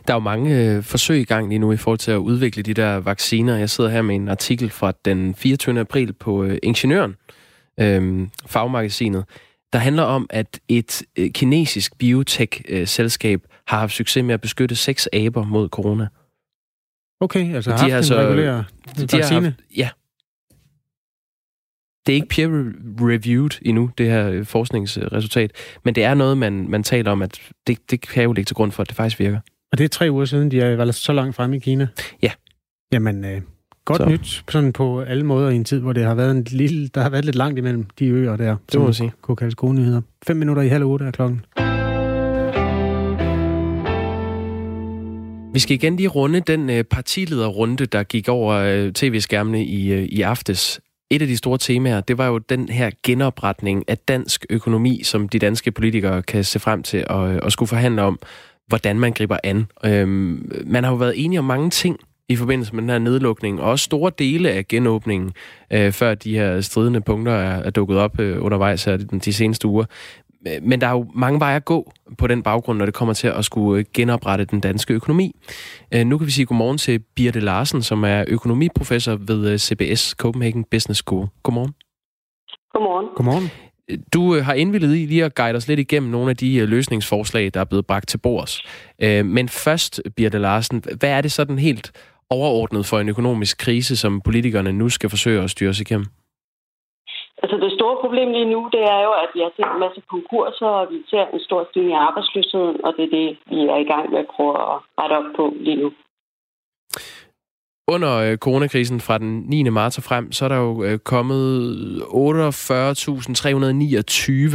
Der er jo mange øh, forsøg i gang lige nu i forhold til at udvikle de der vacciner. Jeg sidder her med en artikel fra den 24. april på øh, Ingeniøren, øh, fagmagasinet, der handler om, at et øh, kinesisk biotech-selskab har haft succes med at beskytte seks aber mod corona. Okay, altså de har altså, en regulær de, har haft, Ja, Det er ikke peer-reviewed endnu, det her øh, forskningsresultat, men det er noget, man, man taler om, at det, det kan jo ligge til grund for, at det faktisk virker. Og det er tre uger siden, de er været så langt fremme i Kina? Ja. Jamen, øh, godt så. nyt sådan på alle måder i en tid, hvor det har været en lille, der har været lidt langt imellem de øer der. Det må man sige. Kunne kaldes gode nyheder. Fem minutter i halv otte er klokken. Vi skal igen lige runde den øh, partilederrunde, der gik over øh, tv-skærmene i, øh, i aftes. Et af de store temaer, det var jo den her genopretning af dansk økonomi, som de danske politikere kan se frem til at, at skulle forhandle om, hvordan man griber an. Øhm, man har jo været enige om mange ting i forbindelse med den her nedlukning, og også store dele af genåbningen, øh, før de her stridende punkter er, er dukket op øh, undervejs her de, de seneste uger. Men der er jo mange veje at gå på den baggrund, når det kommer til at skulle genoprette den danske økonomi. Øh, nu kan vi sige godmorgen til Birte Larsen, som er økonomiprofessor ved øh, CBS Copenhagen Business School. Godmorgen. Godmorgen. Godmorgen. Du øh, har indvildet i lige at guide os lidt igennem nogle af de øh, løsningsforslag, der er blevet bragt til bords. Øh, men først, Birte Larsen, hvad er det sådan helt overordnet for en økonomisk krise, som politikerne nu skal forsøge at styre sig igennem? Altså det store problem lige nu, det er jo, at vi har set en masse konkurser, og vi ser en stor stigning i arbejdsløsheden, og det er det, vi er i gang med at prøve at rette op på lige nu. Under øh, coronakrisen fra den 9. marts og frem, så er der jo øh, kommet 48.329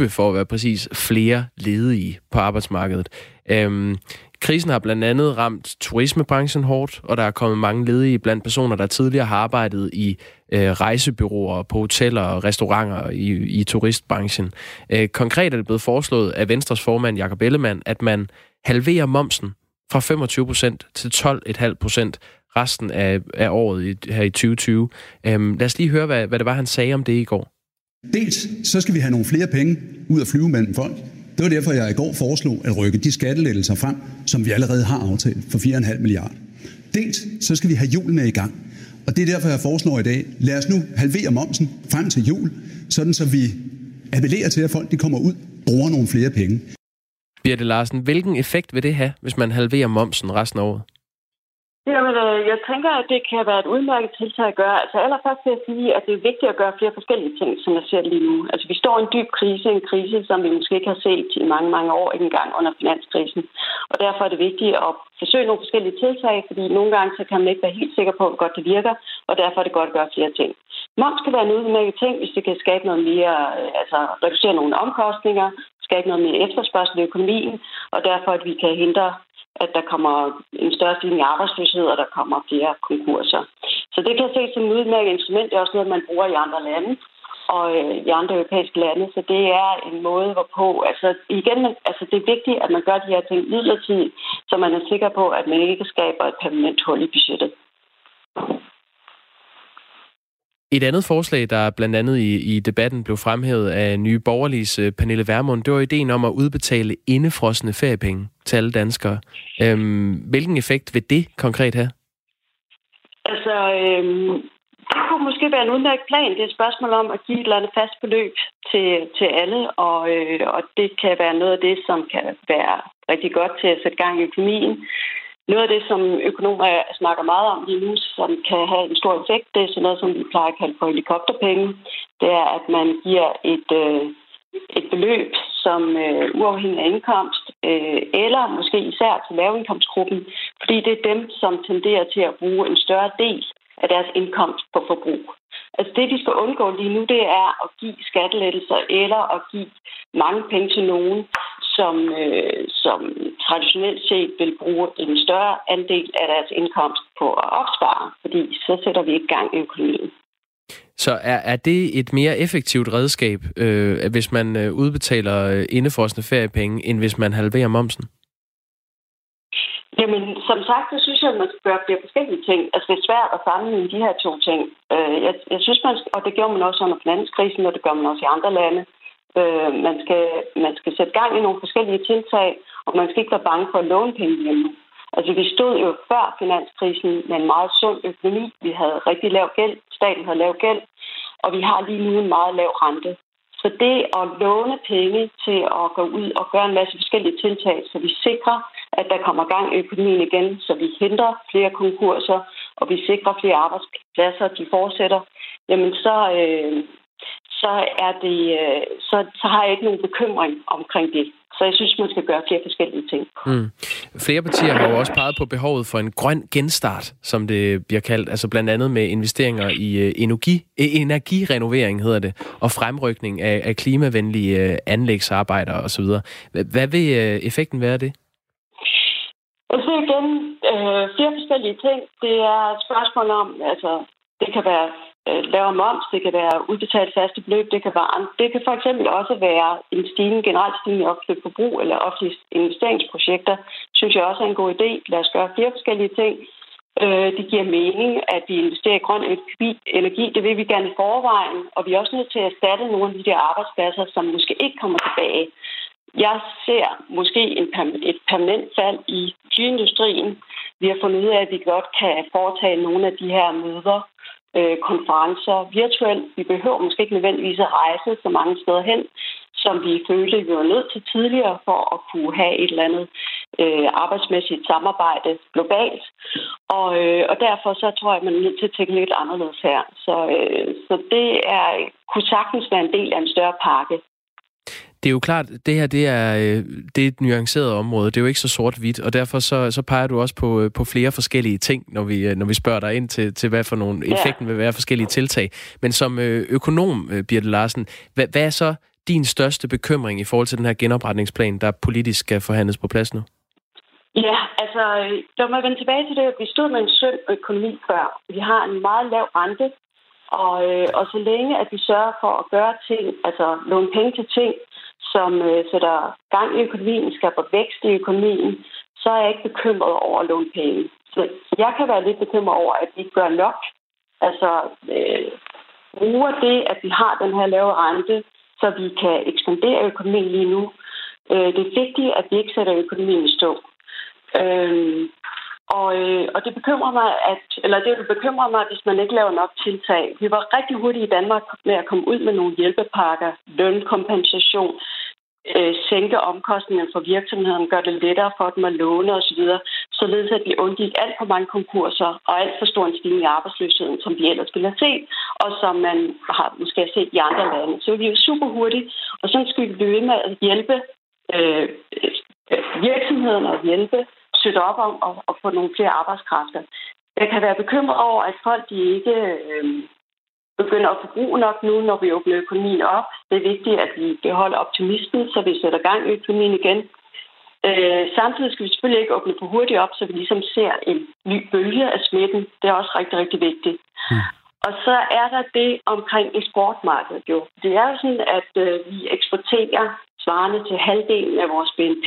for at være præcis flere ledige på arbejdsmarkedet. Øhm, Krisen har blandt andet ramt turismebranchen hårdt, og der er kommet mange ledige blandt personer, der tidligere har arbejdet i øh, rejsebyråer, på hoteller og restauranter i, i turistbranchen. Øh, konkret er det blevet foreslået af Venstres formand Jakob Ellemann, at man halverer momsen fra 25% til 12,5% resten af, af året i, her i 2020. Øhm, lad os lige høre, hvad, hvad det var, han sagde om det i går. Dels så skal vi have nogle flere penge ud at flyve mellem folk. Det var derfor, jeg i går foreslog at rykke de skattelettelser frem, som vi allerede har aftalt for 4,5 milliarder. Dels så skal vi have julene i gang. Og det er derfor, jeg foreslår i dag, lad os nu halvere momsen frem til jul, sådan så vi appellerer til, at folk de kommer ud bruger nogle flere penge. Birte Larsen, hvilken effekt vil det have, hvis man halverer momsen resten af året? Jamen, øh, jeg tænker, at det kan være et udmærket tiltag at gøre. Altså allerførst vil jeg sige, at det er vigtigt at gøre flere forskellige ting, som jeg ser lige nu. Altså vi står i en dyb krise, en krise, som vi måske ikke har set i mange, mange år, ikke engang under finanskrisen. Og derfor er det vigtigt at forsøge nogle forskellige tiltag, fordi nogle gange så kan man ikke være helt sikker på, hvor godt det virker, og derfor er det godt at gøre flere ting. Moms kan være en udmærket ting, hvis det kan skabe noget mere, øh, altså reducere nogle omkostninger, skabe noget mere efterspørgsel i økonomien, og derfor at vi kan hindre at der kommer en større stigning i arbejdsløshed, og der kommer flere konkurser. Så det kan ses som et udmærket instrument. Det er også noget, man bruger i andre lande og øh, i andre europæiske lande. Så det er en måde, hvorpå... Altså igen, altså, det er vigtigt, at man gør de her ting midlertidigt, så man er sikker på, at man ikke skaber et permanent hul i budgettet. Et andet forslag, der blandt andet i, i debatten blev fremhævet af nye borgerliges øh, Pernille Vermund, det var ideen om at udbetale indefrosne feriepenge til alle danskere. Øhm, hvilken effekt vil det konkret have? Altså, øhm, det kunne måske være en udmærket plan. Det er et spørgsmål om at give et eller andet fast beløb til, til alle, og, øh, og det kan være noget af det, som kan være rigtig godt til at sætte gang i økonomien. Noget af det, som økonomer snakker meget om lige nu, som kan have en stor effekt, det er sådan noget, som vi plejer at kalde for helikopterpenge. Det er, at man giver et, øh, et beløb, som øh, uafhængig af indkomst, øh, eller måske især til lavindkomstgruppen, fordi det er dem, som tenderer til at bruge en større del af deres indkomst på forbrug. Altså det, de skal undgå lige nu, det er at give skattelettelser eller at give mange penge til nogen, som, øh, som traditionelt set vil bruge en større andel af deres indkomst på at opspare, fordi så sætter vi ikke gang i økonomien. Så er, er det et mere effektivt redskab, øh, hvis man øh, udbetaler øh, indefrosne feriepenge, end hvis man halverer momsen? Jamen, som sagt, så synes jeg, at man skal gøre flere forskellige ting. Altså, det er svært at sammenligne de her to ting. Øh, jeg, jeg synes, man, og det gjorde man også under finanskrisen, og det gør man også i andre lande. Øh, man, skal, man skal sætte gang i nogle forskellige tiltag, og man skal ikke være bange for at låne penge hjemme. Altså, vi stod jo før finanskrisen med en meget sund økonomi. Vi havde rigtig lav gæld. Staten havde lav gæld. Og vi har lige nu en meget lav rente. Så det at låne penge til at gå ud og gøre en masse forskellige tiltag, så vi sikrer, at der kommer gang i økonomien igen, så vi hindrer flere konkurser, og vi sikrer flere arbejdspladser, de fortsætter, jamen så, øh, så, er det, øh, så, så har jeg ikke nogen bekymring omkring det. Så jeg synes, man skal gøre flere forskellige ting. Mm. Flere partier har jo også peget på behovet for en grøn genstart, som det bliver kaldt. Altså blandt andet med investeringer i øh, energi, energirenovering, hedder det, og fremrykning af, af klimavenlige anlægsarbejder osv. Hvad vil effekten være af det? Jeg ser igen øh, flere forskellige ting. Det er et spørgsmål om, altså det kan være Øh, laver moms, det kan være udbetalt faste beløb, det kan være Det kan for eksempel også være en stigning, generelt stigning i offentlig forbrug eller offentlige investeringsprojekter, synes jeg også er en god idé. Lad os gøre flere forskellige ting. Øh, det giver mening, at vi investerer i grøn energi. Det vil vi gerne i forvejen, og vi er også nødt til at erstatte nogle af de der arbejdspladser, som måske ikke kommer tilbage. Jeg ser måske en, et permanent fald i flyindustrien. Vi har fundet ud af, at vi godt kan foretage nogle af de her møder, øh, konferencer virtuelt. Vi behøver måske ikke nødvendigvis at rejse så mange steder hen, som vi følte, vi var nødt til tidligere for at kunne have et eller andet øh, arbejdsmæssigt samarbejde globalt. Og, øh, og derfor så tror jeg, at man er nødt til at tænke lidt anderledes her. Så, øh, så det er, kunne sagtens være en del af en større pakke. Det er jo klart, det her det er, øh, det er et nuanceret område. Det er jo ikke så sort-hvidt, og derfor så, så peger du også på, øh, på flere forskellige ting, når vi, øh, når vi spørger dig ind til, til hvad for nogle ja. effekten vil være forskellige tiltag. Men som økonom, Birte Larsen, hvad, hvad er så din største bekymring i forhold til den her genopretningsplan, der politisk skal forhandles på plads nu? Ja, altså, lad mig vende tilbage til det, at vi stod med en synd økonomi før. Vi har en meget lav rente, og, og så længe at vi sørger for at gøre ting, altså låne penge til ting, som øh, sætter gang i økonomien, skaber vækst i økonomien, så er jeg ikke bekymret over at låne penge. Så jeg kan være lidt bekymret over, at vi ikke gør nok. Altså, øh, bruger det, at vi har den her lave rente, så vi kan ekspandere økonomien lige nu. Øh, det er vigtigt, at vi ikke sætter økonomien i stå. Øh, og, øh, og det bekymrer mig, at, eller det vil bekymre mig, hvis man ikke laver nok tiltag. Vi var rigtig hurtige i Danmark med at komme ud med nogle hjælpepakker, lønkompensation, øh, sænke omkostningerne for virksomheden, gøre det lettere for dem at låne osv., således at vi undgik alt for mange konkurser og alt for stor en stigning i arbejdsløsheden, som vi ellers ville have set, og som man har måske set i andre lande. Så vi er super hurtige, og så skal vi blive med at hjælpe øh, virksomheden og hjælpe støtte op om at, at få nogle flere arbejdskræfter. Jeg kan være bekymret over, at folk de ikke øh, begynder at forbruge nok nu, når vi åbner økonomien op. Det er vigtigt, at vi beholder optimismen, så vi sætter gang i økonomien igen. Øh, samtidig skal vi selvfølgelig ikke åbne for hurtigt op, så vi ligesom ser en ny bølge af smitten. Det er også rigtig, rigtig vigtigt. Mm. Og så er der det omkring eksportmarkedet jo. Det er jo sådan, at øh, vi eksporterer svarende til halvdelen af vores BNP,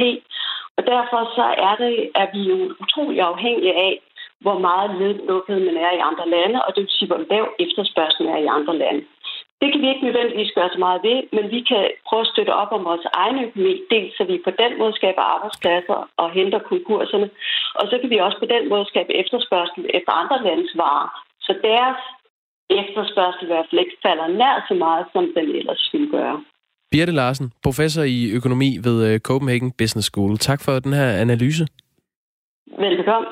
og derfor så er, det, at vi jo utrolig afhængige af, hvor meget nedlukket man er i andre lande, og det vil sige, hvor lav efterspørgselen er i andre lande. Det kan vi ikke nødvendigvis gøre så meget ved, men vi kan prøve at støtte op om vores egen økonomi, dels så vi på den måde skaber arbejdspladser og henter konkurserne, og så kan vi også på den måde skabe efterspørgsel efter andre landes varer. Så deres efterspørgsel i hvert fald ikke falder nær så meget, som den ellers ville gøre. Birte Larsen, professor i økonomi ved øh, Copenhagen Business School. Tak for den her analyse. Velbekomme.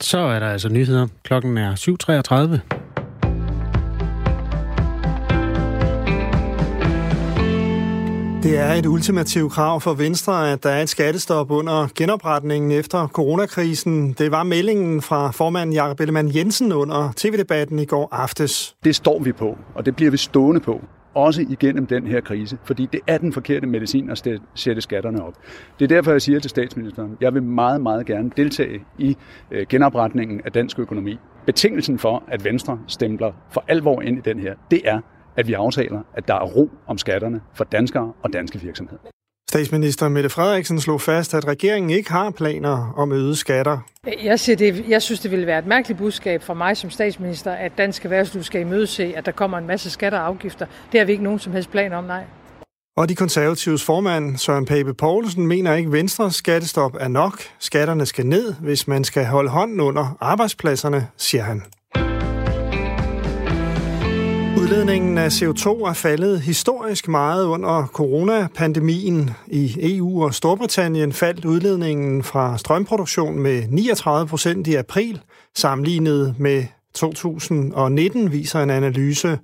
Så er der altså nyheder. Klokken er 7.33. Det er et ultimativt krav for Venstre, at der er et skattestop under genopretningen efter coronakrisen. Det var meldingen fra formanden Jakob Ellemann Jensen under tv-debatten i går aftes. Det står vi på, og det bliver vi stående på også igennem den her krise, fordi det er den forkerte medicin at sætte skatterne op. Det er derfor, jeg siger til statsministeren, jeg vil meget, meget gerne deltage i øh, genopretningen af dansk økonomi. Betingelsen for, at Venstre stempler for alvor ind i den her, det er, at vi aftaler, at der er ro om skatterne for danskere og danske virksomheder. Statsminister Mette Frederiksen slog fast, at regeringen ikke har planer om øget skatter. Jeg, siger det, jeg synes, det ville være et mærkeligt budskab for mig som statsminister, at dansk erhvervsliv skal imødese, at der kommer en masse skatter og afgifter. Det har vi ikke nogen som helst plan om, nej. Og de konservatives formand, Søren Pape Poulsen, mener ikke, at Venstres skattestop er nok. Skatterne skal ned, hvis man skal holde hånden under arbejdspladserne, siger han. Udledningen af CO2 er faldet historisk meget under coronapandemien. I EU og Storbritannien faldt udledningen fra strømproduktion med 39 procent i april, sammenlignet med 2019, viser en analyse.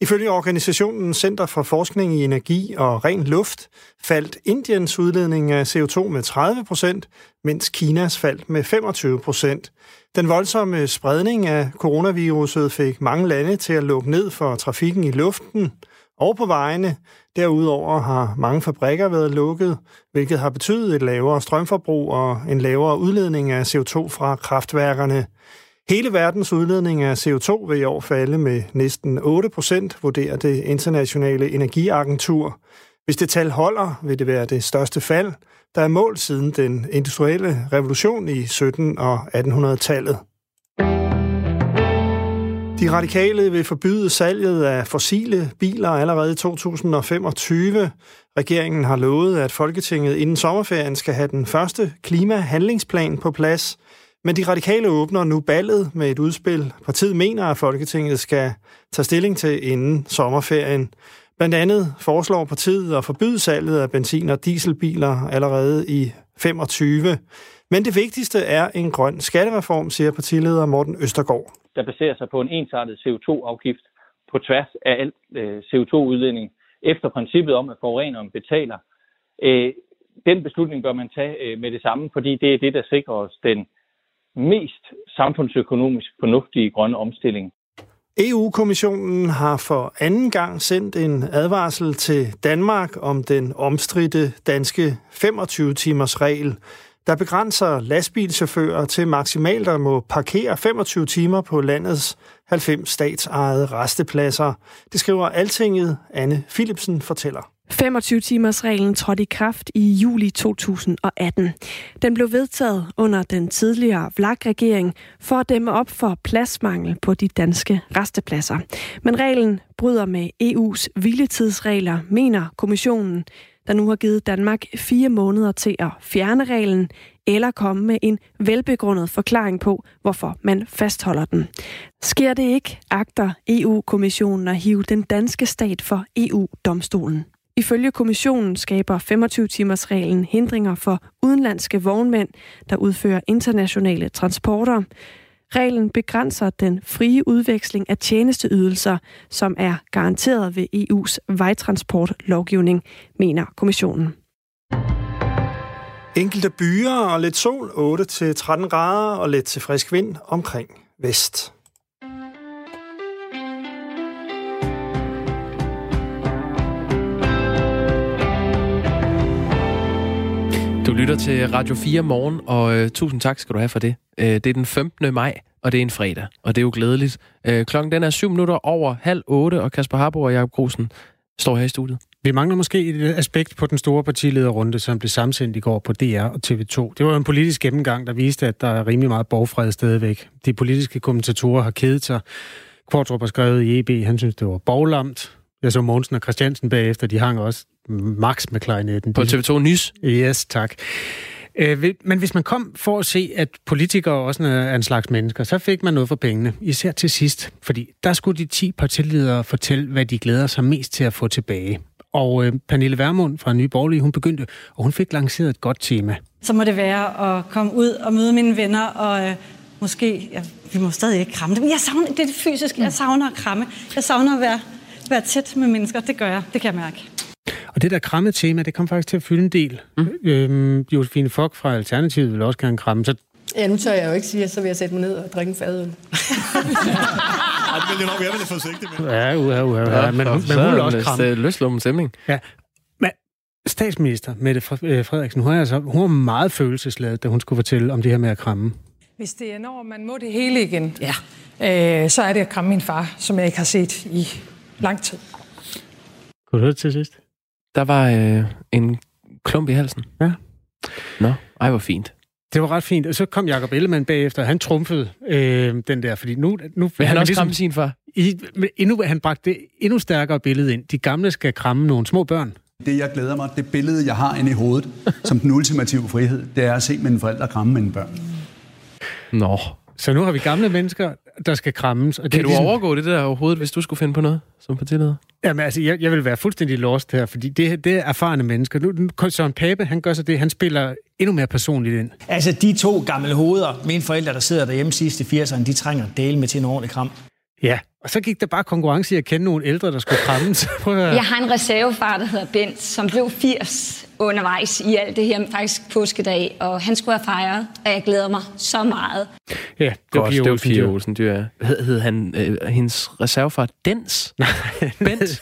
Ifølge organisationen Center for Forskning i Energi og Ren Luft faldt Indiens udledning af CO2 med 30 procent, mens Kinas faldt med 25 procent. Den voldsomme spredning af coronaviruset fik mange lande til at lukke ned for trafikken i luften og på vejene. Derudover har mange fabrikker været lukket, hvilket har betydet et lavere strømforbrug og en lavere udledning af CO2 fra kraftværkerne. Hele verdens udledning af CO2 vil i år falde med næsten 8 procent, vurderer det internationale energiagentur. Hvis det tal holder, vil det være det største fald, der er målt siden den industrielle revolution i 17- og 1800-tallet. De radikale vil forbyde salget af fossile biler allerede i 2025. Regeringen har lovet, at Folketinget inden sommerferien skal have den første klimahandlingsplan på plads. Men de radikale åbner nu ballet med et udspil. Partiet mener, at Folketinget skal tage stilling til inden sommerferien. Blandt andet foreslår partiet at forbyde salget af benzin- og dieselbiler allerede i 25. Men det vigtigste er en grøn skattereform, siger partileder Morten Østergaard. Der baserer sig på en ensartet CO2-afgift på tværs af al øh, CO2-udledning efter princippet om, at forureneren betaler. Øh, den beslutning bør man tage øh, med det samme, fordi det er det, der sikrer os den mest samfundsøkonomisk fornuftige grønne omstilling. EU-kommissionen har for anden gang sendt en advarsel til Danmark om den omstridte danske 25-timers regel, der begrænser lastbilchauffører til maksimalt at må parkere 25 timer på landets 90 statsejede restepladser. Det skriver Altinget. Anne Philipsen fortæller. 25-timers-reglen trådte i kraft i juli 2018. Den blev vedtaget under den tidligere VLAG-regering for at dæmme op for pladsmangel på de danske restepladser. Men reglen bryder med EU's hviletidsregler, mener kommissionen, der nu har givet Danmark fire måneder til at fjerne reglen eller komme med en velbegrundet forklaring på, hvorfor man fastholder den. Sker det ikke, agter EU-kommissionen at hive den danske stat for EU-domstolen. Ifølge kommissionen skaber 25-timers-reglen hindringer for udenlandske vognmænd, der udfører internationale transporter. Reglen begrænser den frie udveksling af tjenesteydelser, som er garanteret ved EU's vejtransportlovgivning, mener kommissionen. Enkelte byer og lidt sol, 8-13 grader og lidt til frisk vind omkring vest. Lytter til Radio 4 morgen, og uh, tusind tak skal du have for det. Uh, det er den 15. maj, og det er en fredag, og det er jo glædeligt. Uh, klokken den er 7 minutter over halv otte, og Kasper Harbo og Jacob Grusen står her i studiet. Vi mangler måske et aspekt på den store partilederrunde, som blev samsendt i går på DR og TV2. Det var en politisk gennemgang, der viste, at der er rimelig meget borgfred stadigvæk. De politiske kommentatorer har kedet sig. Kvartrup har skrevet i EB, han synes, det var borglamt. Jeg så Mogensen og Christiansen bagefter, de hang også max med klarinetten. På TV2 Nys? Yes, tak. Øh, men hvis man kom for at se, at politikere også er en slags mennesker, så fik man noget for pengene. Især til sidst, fordi der skulle de 10 partiledere fortælle, hvad de glæder sig mest til at få tilbage. Og øh, Pernille Vermund fra Nye Borgerlige, hun begyndte, og hun fik lanceret et godt tema. Så må det være at komme ud og møde mine venner, og øh, måske, ja, vi må stadig ikke kramme dem. Jeg savner, det er det fysiske, jeg savner at kramme. Jeg savner at være, være tæt med mennesker, det gør jeg, det kan jeg mærke. Og det der kramme tema, det kom faktisk til at fylde en del. Mm. Øhm, Josefine Fock fra Alternativet vil også gerne kramme. Så... Ja, nu tør jeg jo ikke sige, at så vil jeg sætte mig ned og drikke en fadøl. Ej, det vil jeg nok være lidt forsigtig med. Ja, uha, uha, uha. Ja, men, men hun vil også kramme. Løslummen stemning. Ja. Men statsminister Mette Frederiksen, hun er, altså, hun er meget følelsesladet, da hun skulle fortælle om det her med at kramme. Hvis det er når man må det hele igen, ja. øh, så er det at kramme min far, som jeg ikke har set i lang tid. Kunne du høre det til sidst? Der var øh, en klump i halsen. Ja. Nå, ej, hvor fint. Det var ret fint. Og så kom Jacob Ellemann bagefter, han trumfede øh, den der, fordi nu... nu Vil han også ligesom, kramme sin far? I, endnu, han bragte det endnu stærkere billede ind. De gamle skal kramme nogle små børn. Det, jeg glæder mig, det billede, jeg har inde i hovedet, som den ultimative frihed, det er at se mine forældre kramme mine børn. Nå. Så nu har vi gamle mennesker, der skal krammes. Og det Kan du ligesom, overgå det der overhovedet, hvis du skulle finde på noget som partileder? Jamen, altså, jeg, jeg vil være fuldstændig lost her, fordi det, det er erfarne mennesker. Nu, Søren Pape, han gør så det, han spiller endnu mere personligt ind. Altså, de to gamle hoveder, mine forældre, der sidder derhjemme sidst i 80'erne, de trænger del med til en ordentlig kram. Ja, og så gik der bare konkurrence i at kende nogle ældre, der skulle høre. Jeg har en reservefar, der hedder Bent, som blev 80 undervejs i alt det her, faktisk påskedag, og han skulle have fejret, og jeg glæder mig så meget. Ja, det var Godt, Pia det var Olsen Pia Dyr. Olsen Dyr. ja. Hed, hed han øh, hendes reservefar Dens? Bent?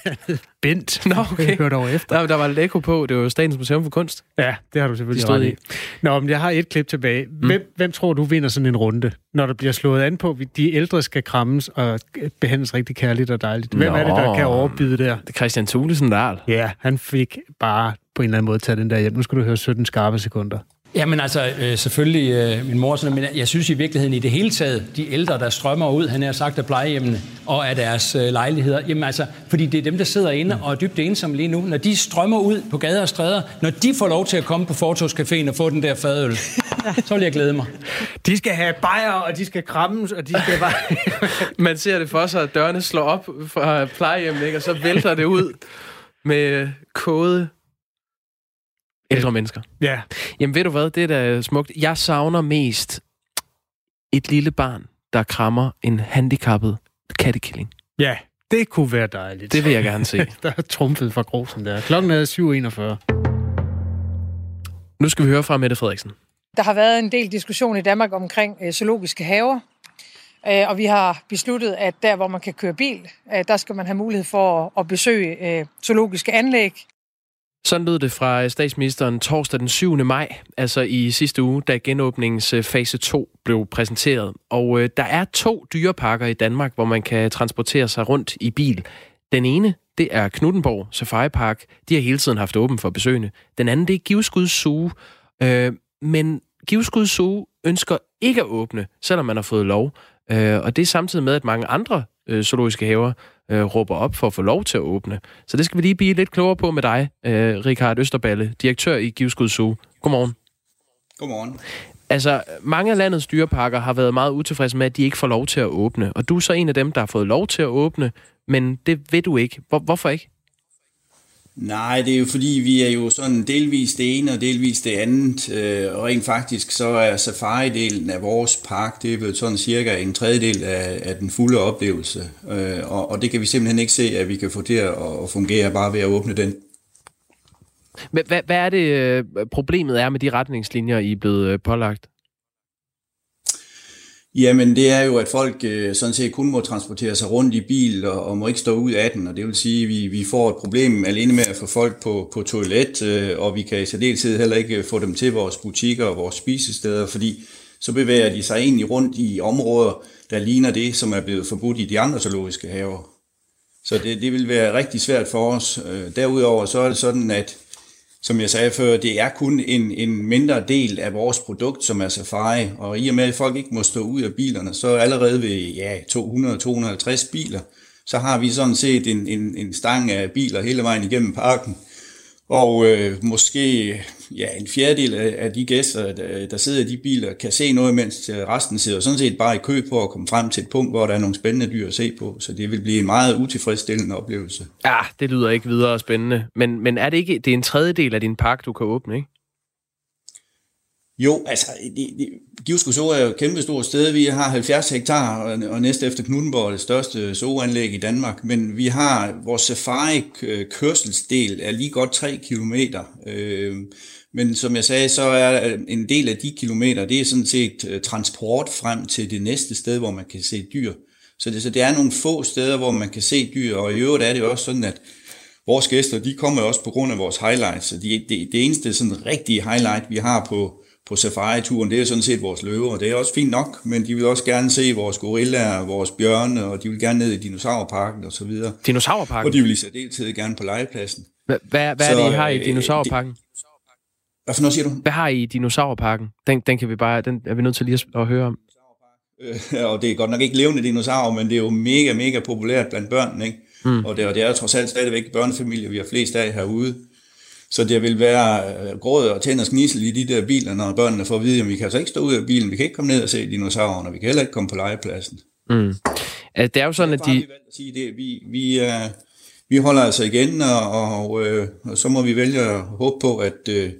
Bent. Nå, okay. Hør dog efter. Der, der var Lego på. Det var jo Statens Museum for Kunst. Ja, det har du selvfølgelig ret i. i. Nå, men jeg har et klip tilbage. Hvem, mm. hvem tror du vinder sådan en runde, når der bliver slået an på, at de ældre skal krammes og behandles rigtig kærligt og dejligt? Hvem Nå. er det, der kan overbyde der? Det er Christian Thulesen Dahl. Ja, han fik bare på en eller anden måde taget den der hjem. Nu skal du høre 17 skarpe sekunder. Jamen altså, øh, selvfølgelig øh, min mor, sådan, men jeg synes i virkeligheden i det hele taget, de ældre, der strømmer ud, han har sagt af plejehjemmene og af deres øh, lejligheder, jamen altså, fordi det er dem, der sidder inde og er dybt ensomme lige nu, når de strømmer ud på gader og stræder, når de får lov til at komme på Fortogscaféen og få den der fadøl, så vil jeg glæde mig. De skal have bajer, og de skal krammes, og de skal bare... Man ser det for sig, at dørene slår op fra plejehjemmet, ikke? og så vælter det ud med kode ældre mennesker. Ja. Jamen ved du hvad, det er da smukt. Jeg savner mest et lille barn, der krammer en handicappet kattekilling. Ja, det kunne være dejligt. Det vil jeg gerne se. der er trumfet fra grosen der. Klokken er 7.41. Nu skal vi høre fra Mette Frederiksen. Der har været en del diskussion i Danmark omkring øh, zoologiske haver, øh, og vi har besluttet, at der, hvor man kan køre bil, øh, der skal man have mulighed for at, at besøge øh, zoologiske anlæg. Sådan lød det fra statsministeren torsdag den 7. maj, altså i sidste uge, da genåbningens øh, fase 2 blev præsenteret. Og øh, der er to dyreparker i Danmark, hvor man kan transportere sig rundt i bil. Den ene, det er Knuttenborg Safari Park. De har hele tiden haft åben for besøgende. Den anden, det er Giveskud Zoo. Øh, men Giveskud Zoo ønsker ikke at åbne, selvom man har fået lov. Øh, og det er samtidig med, at mange andre øh, zoologiske haver øh, råber op for at få lov til at åbne. Så det skal vi lige blive lidt klogere på med dig, øh, Richard Østerballe, direktør i Givskud Zoo. Godmorgen. Godmorgen. Altså, mange af landets dyreparker har været meget utilfredse med, at de ikke får lov til at åbne. Og du er så en af dem, der har fået lov til at åbne, men det ved du ikke. Hvor, hvorfor ikke? Nej, det er jo fordi, vi er jo sådan delvis det ene og delvis det andet. Øh, og rent faktisk så er safari-delen af vores park, det er vel sådan cirka en tredjedel af, af den fulde oplevelse. Øh, og, og det kan vi simpelthen ikke se, at vi kan få til at, at fungere bare ved at åbne den. Hvad, hvad, hvad er det, øh, problemet er med de retningslinjer, I er blevet øh, pålagt? Jamen det er jo, at folk øh, sådan set kun må transportere sig rundt i bil og, og må ikke stå ud af den, og det vil sige, at vi, vi får et problem alene med at få folk på, på toilet, øh, og vi kan i særdeleshed heller ikke øh, få dem til vores butikker og vores spisesteder, fordi så bevæger de sig egentlig rundt i områder, der ligner det, som er blevet forbudt i de andre zoologiske haver. Så det, det vil være rigtig svært for os. Øh, Derudover så er det sådan, at som jeg sagde før, det er kun en, en mindre del af vores produkt, som er safari, og i og med, at folk ikke må stå ud af bilerne, så allerede ved ja, 200-250 biler, så har vi sådan set en, en, en stang af biler hele vejen igennem parken. Og øh, måske ja, en fjerdedel af, af de gæster, der, der sidder i de biler, kan se noget, mens resten sidder sådan set bare i kø på at komme frem til et punkt, hvor der er nogle spændende dyr at se på. Så det vil blive en meget utilfredsstillende oplevelse. Ja, det lyder ikke videre spændende. Men, men er det ikke det er en tredjedel af din park, du kan åbne, ikke? Jo, altså, det, det, Givsko Zoo er jo et kæmpe stort sted. Vi har 70 hektar, og, og næste efter Knuttenborg er det største zooanlæg i Danmark. Men vi har vores safari-kørselsdel er lige godt 3 kilometer. Øh, men som jeg sagde, så er en del af de kilometer, det er sådan set transport frem til det næste sted, hvor man kan se dyr. Så det, så det er nogle få steder, hvor man kan se dyr, og i øvrigt er det også sådan, at vores gæster, de kommer også på grund af vores highlights. Så det, det, det eneste sådan rigtige highlight, vi har på, på safari-turen, det er sådan set vores løver, og det er også fint nok, men de vil også gerne se vores gorillaer, vores bjørne, og de vil gerne ned i dinosaurparken og så videre. Dinosaurparken? Og de vil i særdeleshed gerne på legepladsen. Hvad, hvad, hvad er det, I har i dinosaurparken? Hvad for noget siger du? Hvad har I i dinosaurparken? Den, den, kan vi bare, den er vi nødt til lige at, at høre om. Øh, og det er godt nok ikke levende dinosaurer, men det er jo mega, mega populært blandt børnene, ikke? Mm. Og, det, og det er jo trods alt stadigvæk børnefamilier, vi har flest af herude. Så det vil være gråd og tænd og snisel i de der biler, når børnene får at vide, at vi kan altså ikke stå ud af bilen, vi kan ikke komme ned og se dinosaurerne, vi kan heller ikke komme på legepladsen. Mm. Det er jo sådan, at de... Vi, at sige det. vi, vi, uh, vi holder altså igen, og, og, uh, og så må vi vælge at håbe på, at uh,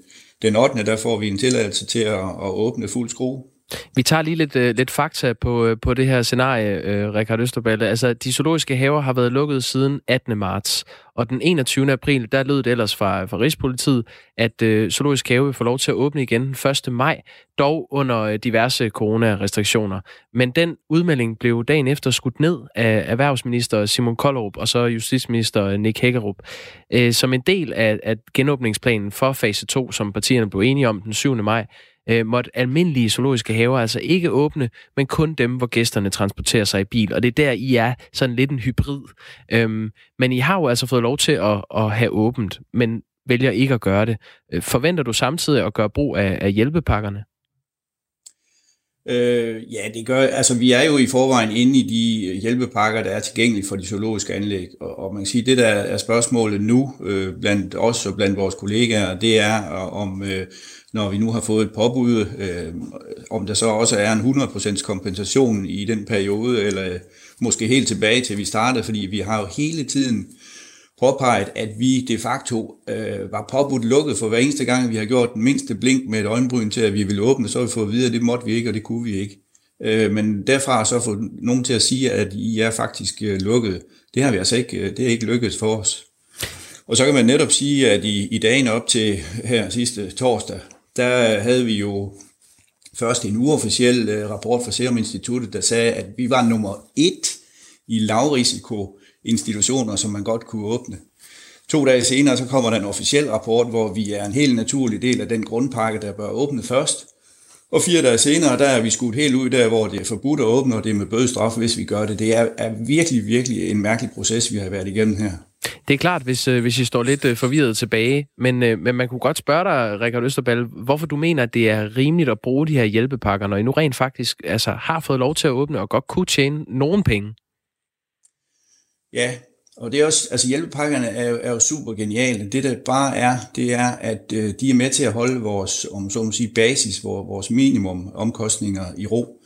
den 8. der får vi en tilladelse til at, at åbne fuld skrue. Vi tager lige lidt, uh, lidt fakta på, øh, på det her scenarie, uh, Richard Østerballe. Altså, de zoologiske haver har været lukket siden 18. marts, og den 21. april, der lød det ellers fra, fra Rigspolitiet, at øh, zoologisk have vil få lov til at åbne igen den 1. maj, dog under diverse coronarestriktioner. Men den udmelding blev dagen efter skudt ned af erhvervsminister Simon Kollerup og så justitsminister Nick Hækkerup. Øh, som en del af, af genåbningsplanen for fase 2, som partierne blev enige om den 7. maj, øh, måtte almindelige zoologiske haver altså ikke åbne, men kun dem, hvor gæsterne transporterer sig i bil. Og det er der, I er sådan lidt en hybrid. Øhm, men I har jo altså fået lov til at, at have åbent, men vælger ikke at gøre det. Øh, forventer du samtidig at gøre brug af, af hjælpepakkerne? Øh, ja, det gør, altså vi er jo i forvejen inde i de hjælpepakker, der er tilgængelige for de zoologiske anlæg, og, og man kan sige, det der er spørgsmålet nu, øh, blandt os og blandt vores kollegaer, det er øh, om, øh, når vi nu har fået et påbud, øh, om der så også er en 100% kompensation i den periode, eller måske helt tilbage til vi startede, fordi vi har jo hele tiden påpeget, at vi de facto øh, var påbudt lukket for hver eneste gang, vi har gjort den mindste blink med et øjenbryn til, at vi ville åbne, så har vi fået at vide, at det måtte vi ikke, og det kunne vi ikke. Øh, men derfra så få nogen til at sige, at I er faktisk øh, lukket, det har vi altså ikke, øh, det er ikke lykkedes for os. Og så kan man netop sige, at i, i dagen op til her sidste torsdag, der havde vi jo først en uofficiel øh, rapport fra Serum Instituttet, der sagde, at vi var nummer et i lavrisiko institutioner, som man godt kunne åbne. To dage senere, så kommer der en officiel rapport, hvor vi er en helt naturlig del af den grundpakke, der bør åbne først. Og fire dage senere, der er vi skudt helt ud der, hvor det er forbudt at åbne, og det er med bødestraf, hvis vi gør det. Det er, er virkelig, virkelig en mærkelig proces, vi har været igennem her. Det er klart, hvis, øh, hvis I står lidt øh, forvirret tilbage, men, øh, men man kunne godt spørge dig, Rikard Østerball, hvorfor du mener, at det er rimeligt at bruge de her hjælpepakker, når I nu rent faktisk altså, har fået lov til at åbne og godt kunne tjene nogen penge? Ja, og det er også, altså hjælpepakkerne er jo, er jo super geniale. Det der bare er, det er, at øh, de er med til at holde vores, om så må sige, basis, vores minimum omkostninger i ro.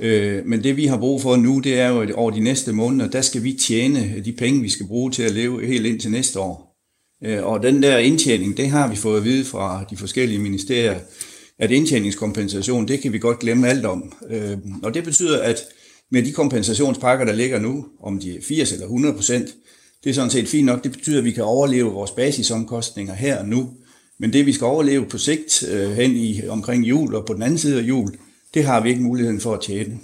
Øh, men det vi har brug for nu, det er jo, at over de næste måneder, der skal vi tjene de penge, vi skal bruge til at leve helt ind til næste år. Øh, og den der indtjening, det har vi fået at vide fra de forskellige ministerier, at indtjeningskompensation, det kan vi godt glemme alt om. Øh, og det betyder, at med de kompensationspakker, der ligger nu, om de er 80 eller 100 procent, det er sådan set fint nok. Det betyder, at vi kan overleve vores basisomkostninger her og nu. Men det, vi skal overleve på sigt øh, hen i omkring jul og på den anden side af jul, det har vi ikke muligheden for at tjene.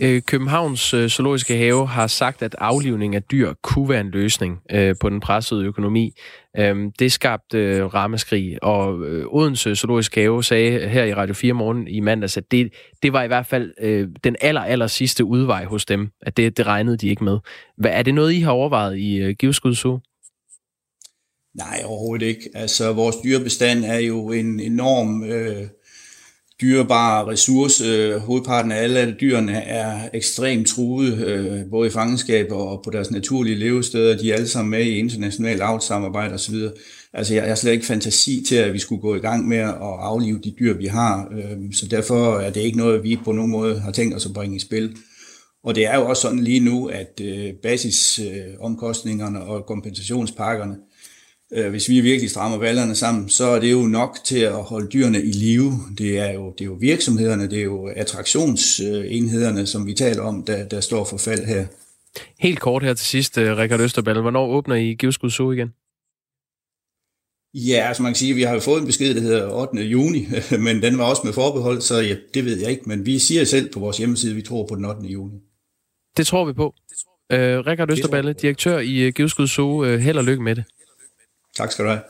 Øh, Københavns øh, Zoologiske Have har sagt, at aflivning af dyr kunne være en løsning øh, på den pressede økonomi. Øh, det skabte rammeskrig, og Odense Zoologiske Have sagde her i Radio 4 morgen i mandags, at det, det var i hvert fald den aller, aller sidste udvej hos dem, at det, det regnede de ikke med. Hvad, er det noget, I har overvejet i Giveskud Zoo? Nej, overhovedet ikke. Altså, vores dyrebestand er jo en enorm... Øh dyrebare ressource. Øh, hovedparten af alle dyrene er ekstremt truet, øh, både i fangenskab og på deres naturlige levesteder. De er alle sammen med i internationalt avlsamarbejde osv. Altså, jeg har slet ikke fantasi til, at vi skulle gå i gang med at aflive de dyr, vi har. Øh, så derfor er det ikke noget, vi på nogen måde har tænkt os at bringe i spil. Og det er jo også sådan lige nu, at basisomkostningerne og kompensationspakkerne, hvis vi virkelig strammer valgerne sammen, så er det jo nok til at holde dyrene i live. Det er jo, det er jo virksomhederne, det er jo attraktionsenhederne, som vi taler om, der, der står for fald her. Helt kort her til sidst, øh, Rikard Østerball. Hvornår åbner I Givskud Zoo igen? Ja, altså man kan sige, at vi har jo fået en besked, der hedder 8. juni, men den var også med forbehold, så ja, det ved jeg ikke. Men vi siger selv på vores hjemmeside, at vi tror på den 8. juni. Det tror vi på. Uh, Rikard Østerballe, direktør i Givskud Zoo. Held og lykke med det. Tak skal du have.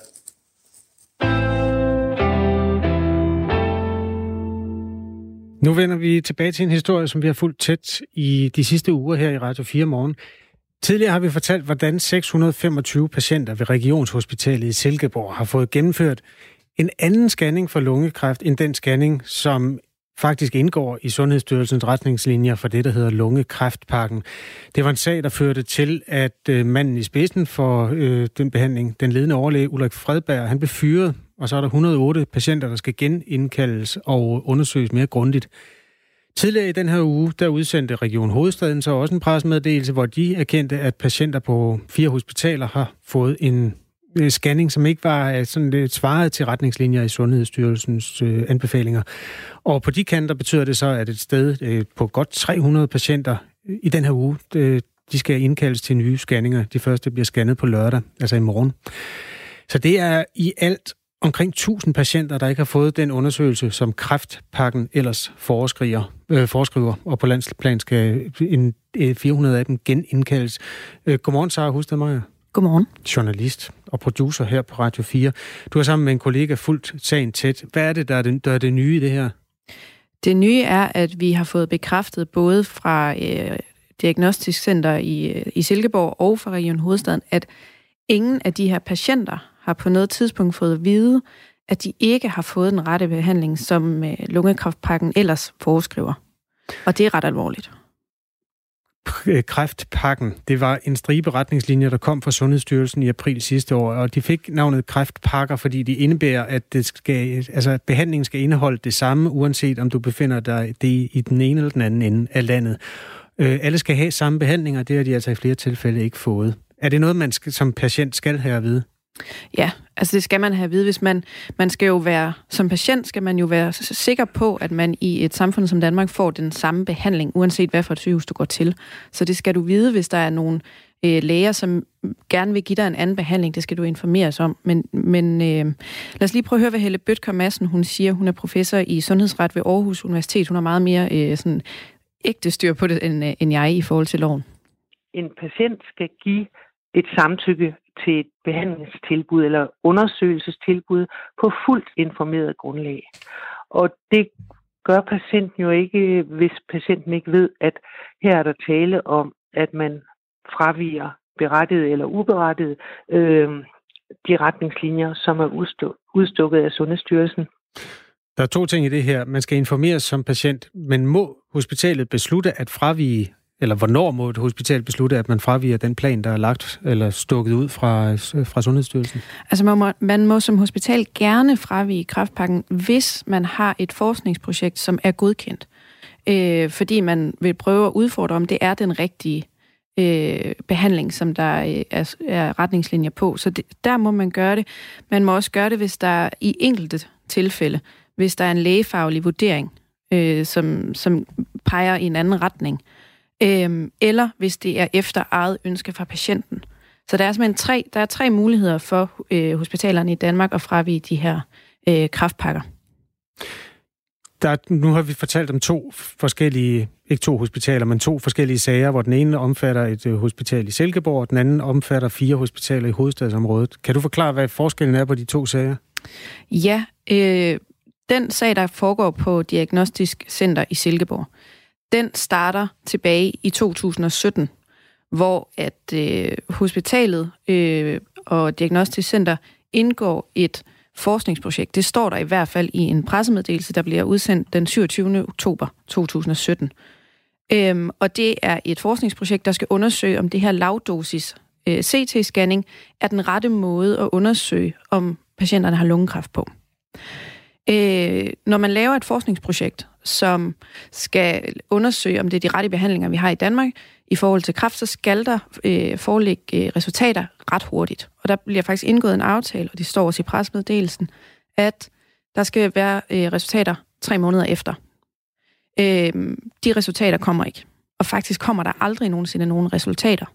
Nu vender vi tilbage til en historie, som vi har fulgt tæt i de sidste uger her i Radio 4 morgen. Tidligere har vi fortalt, hvordan 625 patienter ved Regionshospitalet i Silkeborg har fået gennemført en anden scanning for lungekræft end den scanning, som faktisk indgår i Sundhedsstyrelsens retningslinjer for det, der hedder lungekræftpakken. Det var en sag, der førte til, at øh, manden i spidsen for øh, den behandling, den ledende overlæge Ulrik Fredberg, han blev fyret, og så er der 108 patienter, der skal genindkaldes og undersøges mere grundigt. Tidligere i den her uge, der udsendte Region Hovedstaden så også en pressemeddelelse, hvor de erkendte, at patienter på fire hospitaler har fået en Øh, scanning, som ikke var øh, sådan lidt svaret til retningslinjer i Sundhedsstyrelsens øh, anbefalinger. Og på de kanter betyder det så, at et sted øh, på godt 300 patienter i den her uge, øh, de skal indkaldes til nye scanninger. De første bliver scannet på lørdag, altså i morgen. Så det er i alt omkring 1000 patienter, der ikke har fået den undersøgelse, som kræftpakken ellers foreskriver, øh, foreskriver og på landsplan skal en, øh, 400 af dem genindkaldes. Øh, godmorgen, Sara Hustadmeier. Godmorgen. Journalist og producer her på Radio 4. Du har sammen med en kollega fuldt sagen tæt. Hvad er det, der er det, der er det nye i det her? Det nye er, at vi har fået bekræftet både fra øh, Diagnostisk Center i, øh, i Silkeborg og fra Region Hovedstaden, at ingen af de her patienter har på noget tidspunkt fået at vide, at de ikke har fået den rette behandling, som øh, lungekræftpakken ellers foreskriver. Og det er ret alvorligt. Øh, kræftpakken, det var en stribe retningslinjer, der kom fra Sundhedsstyrelsen i april sidste år, og de fik navnet kræftpakker, fordi de indebærer, at det skal, altså, behandlingen skal indeholde det samme, uanset om du befinder dig det i den ene eller den anden ende af landet. Øh, alle skal have samme behandling, og det har de altså i flere tilfælde ikke fået. Er det noget, man skal, som patient skal have at vide? Ja, altså det skal man have at vide, hvis man, man skal jo være, som patient skal man jo være sikker på, at man i et samfund som Danmark får den samme behandling, uanset hvad for et sygehus du går til. Så det skal du vide, hvis der er nogle øh, læger, som gerne vil give dig en anden behandling, det skal du informeres om. Men, men øh, lad os lige prøve at høre, hvad Helle Bøtker Madsen, hun siger. Hun er professor i sundhedsret ved Aarhus Universitet. Hun har meget mere øh, sådan, ægte styr på det, end, øh, end jeg i forhold til loven. En patient skal give et samtykke til et behandlingstilbud eller undersøgelsestilbud på fuldt informeret grundlag. Og det gør patienten jo ikke, hvis patienten ikke ved, at her er der tale om, at man fraviger berettiget eller uberettiget øh, de retningslinjer, som er udstukket af Sundhedsstyrelsen. Der er to ting i det her. Man skal informeres som patient, men må hospitalet beslutte at fravige eller hvornår må et hospital beslutte, at man fraviger den plan, der er lagt eller stukket ud fra, fra Sundhedsstyrelsen? Altså man må, man må som hospital gerne fravige kraftpakken, hvis man har et forskningsprojekt, som er godkendt. Øh, fordi man vil prøve at udfordre, om det er den rigtige øh, behandling, som der øh, er, er retningslinjer på. Så det, der må man gøre det. Man må også gøre det, hvis der i enkelte tilfælde, hvis der er en lægefaglig vurdering, øh, som, som peger i en anden retning øhm, eller hvis det er efter eget ønske fra patienten. Så der er simpelthen tre, der er tre muligheder for øh, hospitalerne i Danmark at fravige de her øh, kraftpakker. Der, nu har vi fortalt om to forskellige, ikke to hospitaler, men to forskellige sager, hvor den ene omfatter et øh, hospital i Silkeborg, og den anden omfatter fire hospitaler i hovedstadsområdet. Kan du forklare, hvad forskellen er på de to sager? Ja, øh, den sag, der foregår på Diagnostisk Center i Silkeborg, den starter tilbage i 2017, hvor at øh, hospitalet øh, og Diagnostisk Center indgår et forskningsprojekt. Det står der i hvert fald i en pressemeddelelse, der bliver udsendt den 27. oktober 2017. Øhm, og det er et forskningsprojekt, der skal undersøge, om det her lavdosis øh, CT-scanning er den rette måde at undersøge, om patienterne har lungekræft på. Øh, når man laver et forskningsprojekt, som skal undersøge, om det er de rette behandlinger, vi har i Danmark i forhold til kræft, så skal der øh, foreligge øh, resultater ret hurtigt. Og der bliver faktisk indgået en aftale, og det står også i presmeddelelsen, at der skal være øh, resultater tre måneder efter. Øh, de resultater kommer ikke. Og faktisk kommer der aldrig nogensinde nogen resultater.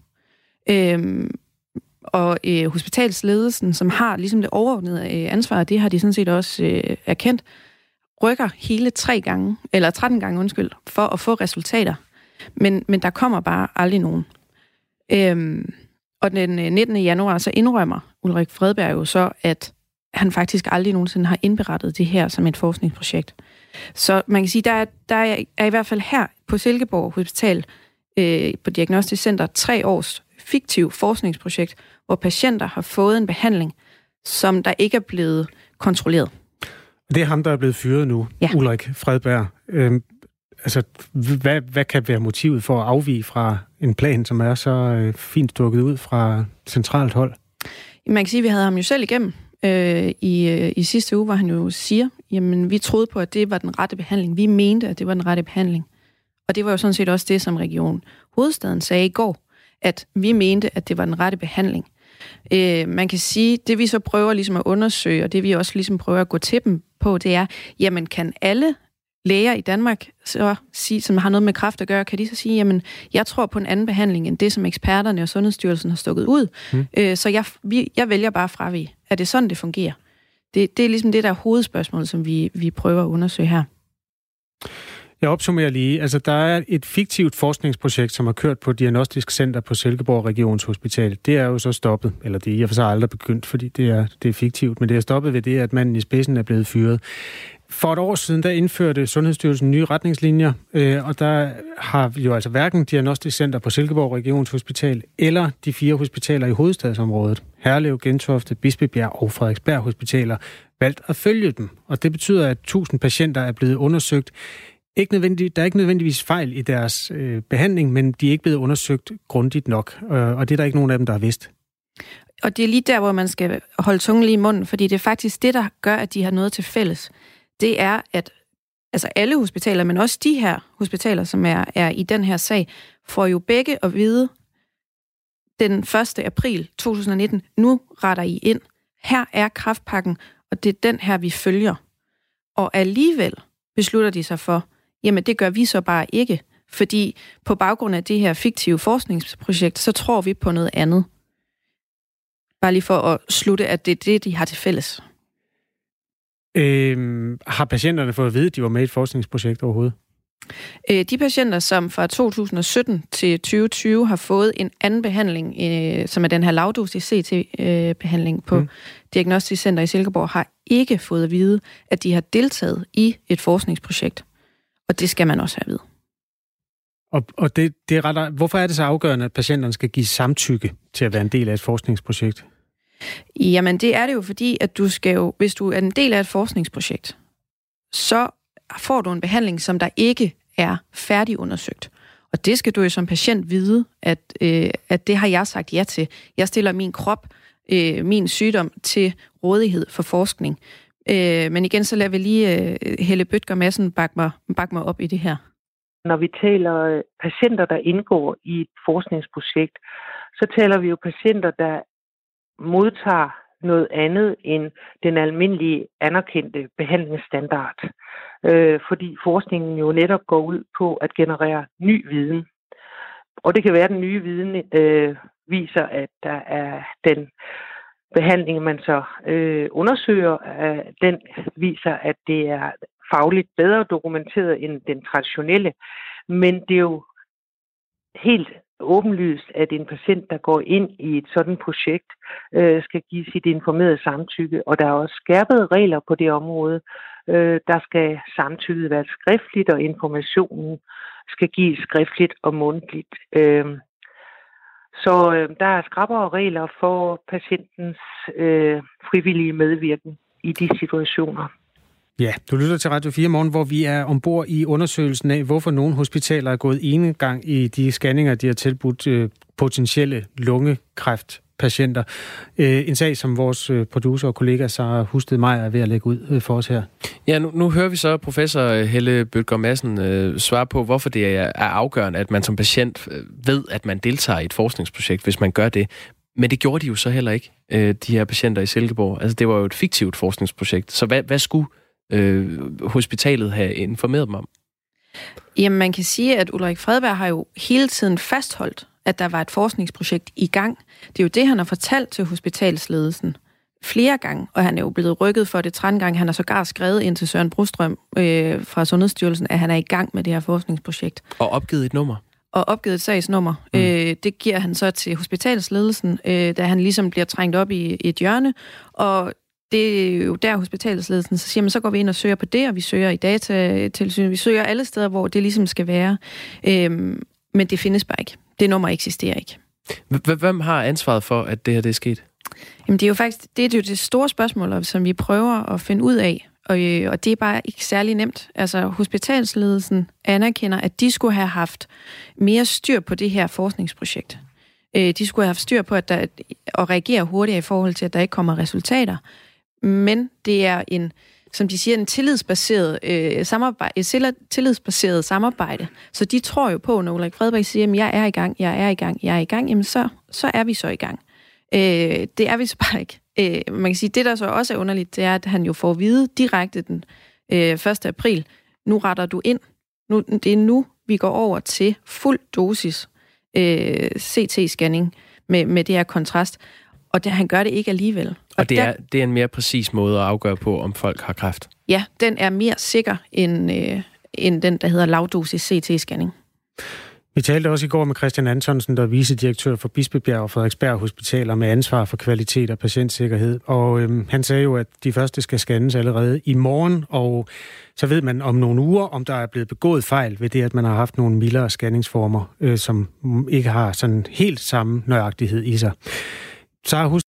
Øh, og øh, hospitalsledelsen, som har ligesom det overordnede øh, ansvar, det har de sådan set også øh, erkendt, rykker hele tre gange, eller 13 gange, undskyld, for at få resultater. Men, men der kommer bare aldrig nogen. Øhm, og den øh, 19. Januar, så indrømmer Ulrik Fredberg jo så, at han faktisk aldrig nogensinde har indberettet det her som et forskningsprojekt. Så man kan sige, der er, der er i hvert fald her på Silkeborg Hospital øh, på Diagnostisk Center tre års fiktiv forskningsprojekt, hvor patienter har fået en behandling, som der ikke er blevet kontrolleret. Det er ham, der er blevet fyret nu, ja. Ulrik Fredberg. Øhm, altså, hvad, hvad kan være motivet for at afvige fra en plan, som er så øh, fint stukket ud fra centralt hold? Man kan sige, at vi havde ham jo selv igennem øh, i, øh, i sidste uge, hvor han jo siger jamen vi troede på, at det var den rette behandling. Vi mente, at det var den rette behandling. Og det var jo sådan set også det, som Region Hovedstaden sagde i går, at vi mente, at det var den rette behandling. Øh, man kan sige, det vi så prøver ligesom at undersøge, og det vi også ligesom prøver at gå til dem på, det er, jamen kan alle læger i Danmark, så sige, som har noget med kraft at gøre, kan de så sige, jamen, jeg tror på en anden behandling, end det, som eksperterne og Sundhedsstyrelsen har stukket ud. Mm. Øh, så jeg, vi, jeg vælger bare fra vi. Er det sådan, det fungerer? Det, det er ligesom det, der er hovedspørgsmålet, som vi, vi prøver at undersøge her. Jeg opsummerer lige. Altså, der er et fiktivt forskningsprojekt, som har kørt på Diagnostisk Center på Silkeborg Regionshospital. Det er jo så stoppet, eller det er i og for sig aldrig begyndt, fordi det er, det er fiktivt, men det er stoppet ved det, at manden i spidsen er blevet fyret. For et år siden, der indførte Sundhedsstyrelsen nye retningslinjer, øh, og der har jo altså hverken Diagnostisk Center på Silkeborg Regionshospital eller de fire hospitaler i hovedstadsområdet, Herlev, Gentofte, Bispebjerg og Frederiksberg Hospitaler, valgt at følge dem. Og det betyder, at 1000 patienter er blevet undersøgt. Ikke nødvendig, der er ikke nødvendigvis fejl i deres øh, behandling, men de er ikke blevet undersøgt grundigt nok, øh, og det er der ikke nogen af dem, der har vidst. Og det er lige der, hvor man skal holde tungen lige i munden, fordi det er faktisk det, der gør, at de har noget til fælles det er, at altså alle hospitaler, men også de her hospitaler, som er, er i den her sag, får jo begge at vide den 1. april 2019, nu retter I ind. Her er kraftpakken, og det er den her, vi følger. Og alligevel beslutter de sig for, jamen det gør vi så bare ikke, fordi på baggrund af det her fiktive forskningsprojekt, så tror vi på noget andet. Bare lige for at slutte, at det er det, de har til fælles. Øh, har patienterne fået at vide, at de var med i et forskningsprojekt overhovedet? Øh, de patienter, som fra 2017 til 2020 har fået en anden behandling, øh, som er den her lavdosis CT-behandling på mm. Diagnostisk Center i Silkeborg, har ikke fået at vide, at de har deltaget i et forskningsprojekt. Og det skal man også have at vide. Og, og det, det er ret, hvorfor er det så afgørende, at patienterne skal give samtykke til at være en del af et forskningsprojekt? Jamen, det er det jo fordi, at du skal jo, hvis du er en del af et forskningsprojekt, så får du en behandling, som der ikke er færdigundersøgt. Og det skal du jo som patient vide, at, øh, at det har jeg sagt ja til. Jeg stiller min krop, øh, min sygdom til rådighed for forskning. Øh, men igen, så lader vi lige øh, Helle Bøtger Madsen bakke mig, bakke mig op i det her. Når vi taler øh, patienter, der indgår i et forskningsprojekt, så taler vi jo patienter, der modtager noget andet end den almindelige anerkendte behandlingsstandard. Øh, fordi forskningen jo netop går ud på at generere ny viden. Og det kan være, at den nye viden øh, viser, at der er den behandling, man så øh, undersøger, øh, den viser, at det er fagligt bedre dokumenteret end den traditionelle. Men det er jo helt åbenlyst, at en patient, der går ind i et sådan projekt, øh, skal give sit informerede samtykke. Og der er også skærpede regler på det område. Øh, der skal samtykket være skriftligt, og informationen skal gives skriftligt og mundtligt. Øh, så øh, der er skrappere regler for patientens øh, frivillige medvirken i de situationer. Ja, du lytter til Radio 4 morgen, hvor vi er ombord i undersøgelsen af, hvorfor nogle hospitaler er gået ene gang i de scanninger, de har tilbudt øh, potentielle lungekræft Øh, en sag, som vores øh, producer og kollega Sara Husted Meier er ved at lægge ud øh, for os her. Ja, nu, nu hører vi så professor Helle Bøtger Madsen øh, svare på, hvorfor det er, afgørende, at man som patient ved, at man deltager i et forskningsprojekt, hvis man gør det. Men det gjorde de jo så heller ikke, øh, de her patienter i Silkeborg. Altså, det var jo et fiktivt forskningsprojekt. Så hvad, hvad skulle øh, hospitalet have informeret dem om? Jamen, man kan sige, at Ulrik Fredberg har jo hele tiden fastholdt, at der var et forskningsprojekt i gang. Det er jo det, han har fortalt til hospitalsledelsen flere gange, og han er jo blevet rykket for det 13 gange. Han har sågar skrevet ind til Søren Brostrøm øh, fra Sundhedsstyrelsen, at han er i gang med det her forskningsprojekt. Og opgivet et nummer? Og opgivet et sagsnummer. Mm. Øh, det giver han så til hospitalsledelsen, øh, da han ligesom bliver trængt op i, i et hjørne, og det er jo der hospitalsledelsen, så siger man, så går vi ind og søger på det, og vi søger i datatilsyn, vi søger alle steder, hvor det ligesom skal være. Øhm, men det findes bare ikke. Det nummer eksisterer ikke. Hvem har ansvaret for, at det her det er sket? Jamen, det er jo faktisk det, er jo det store spørgsmål, som vi prøver at finde ud af. Og, øh, og det er bare ikke særlig nemt. Altså, hospitalsledelsen anerkender, at de skulle have haft mere styr på det her forskningsprojekt. Øh, de skulle have haft styr på at, der, at reagere hurtigere i forhold til, at der ikke kommer resultater men det er en som de siger, en tillidsbaseret, øh, samarbejde, et tillidsbaseret samarbejde. Så de tror jo på, når Ulrik Fredberg siger, at jeg er i gang, jeg er i gang, jeg er i gang, jamen så, så er vi så i gang. Øh, det er vi så bare ikke. Øh, man kan sige, det der så også er underligt, det er, at han jo får at vide direkte den øh, 1. april, nu retter du ind. Nu, det er nu, vi går over til fuld dosis øh, CT-scanning med, med det her kontrast. Og det, han gør det ikke alligevel. Og, og det, er, den, det er en mere præcis måde at afgøre på, om folk har kræft? Ja, den er mere sikker end, øh, end den, der hedder lavdosis CT-scanning. Vi talte også i går med Christian Antonsen, der er vicedirektør for Bispebjerg og Frederiksberg Hospitaler med ansvar for kvalitet og patientsikkerhed. Og øhm, han sagde jo, at de første skal scannes allerede i morgen, og så ved man om nogle uger, om der er blevet begået fejl ved det, at man har haft nogle mildere scanningsformer, øh, som ikke har sådan helt samme nøjagtighed i sig. Så husk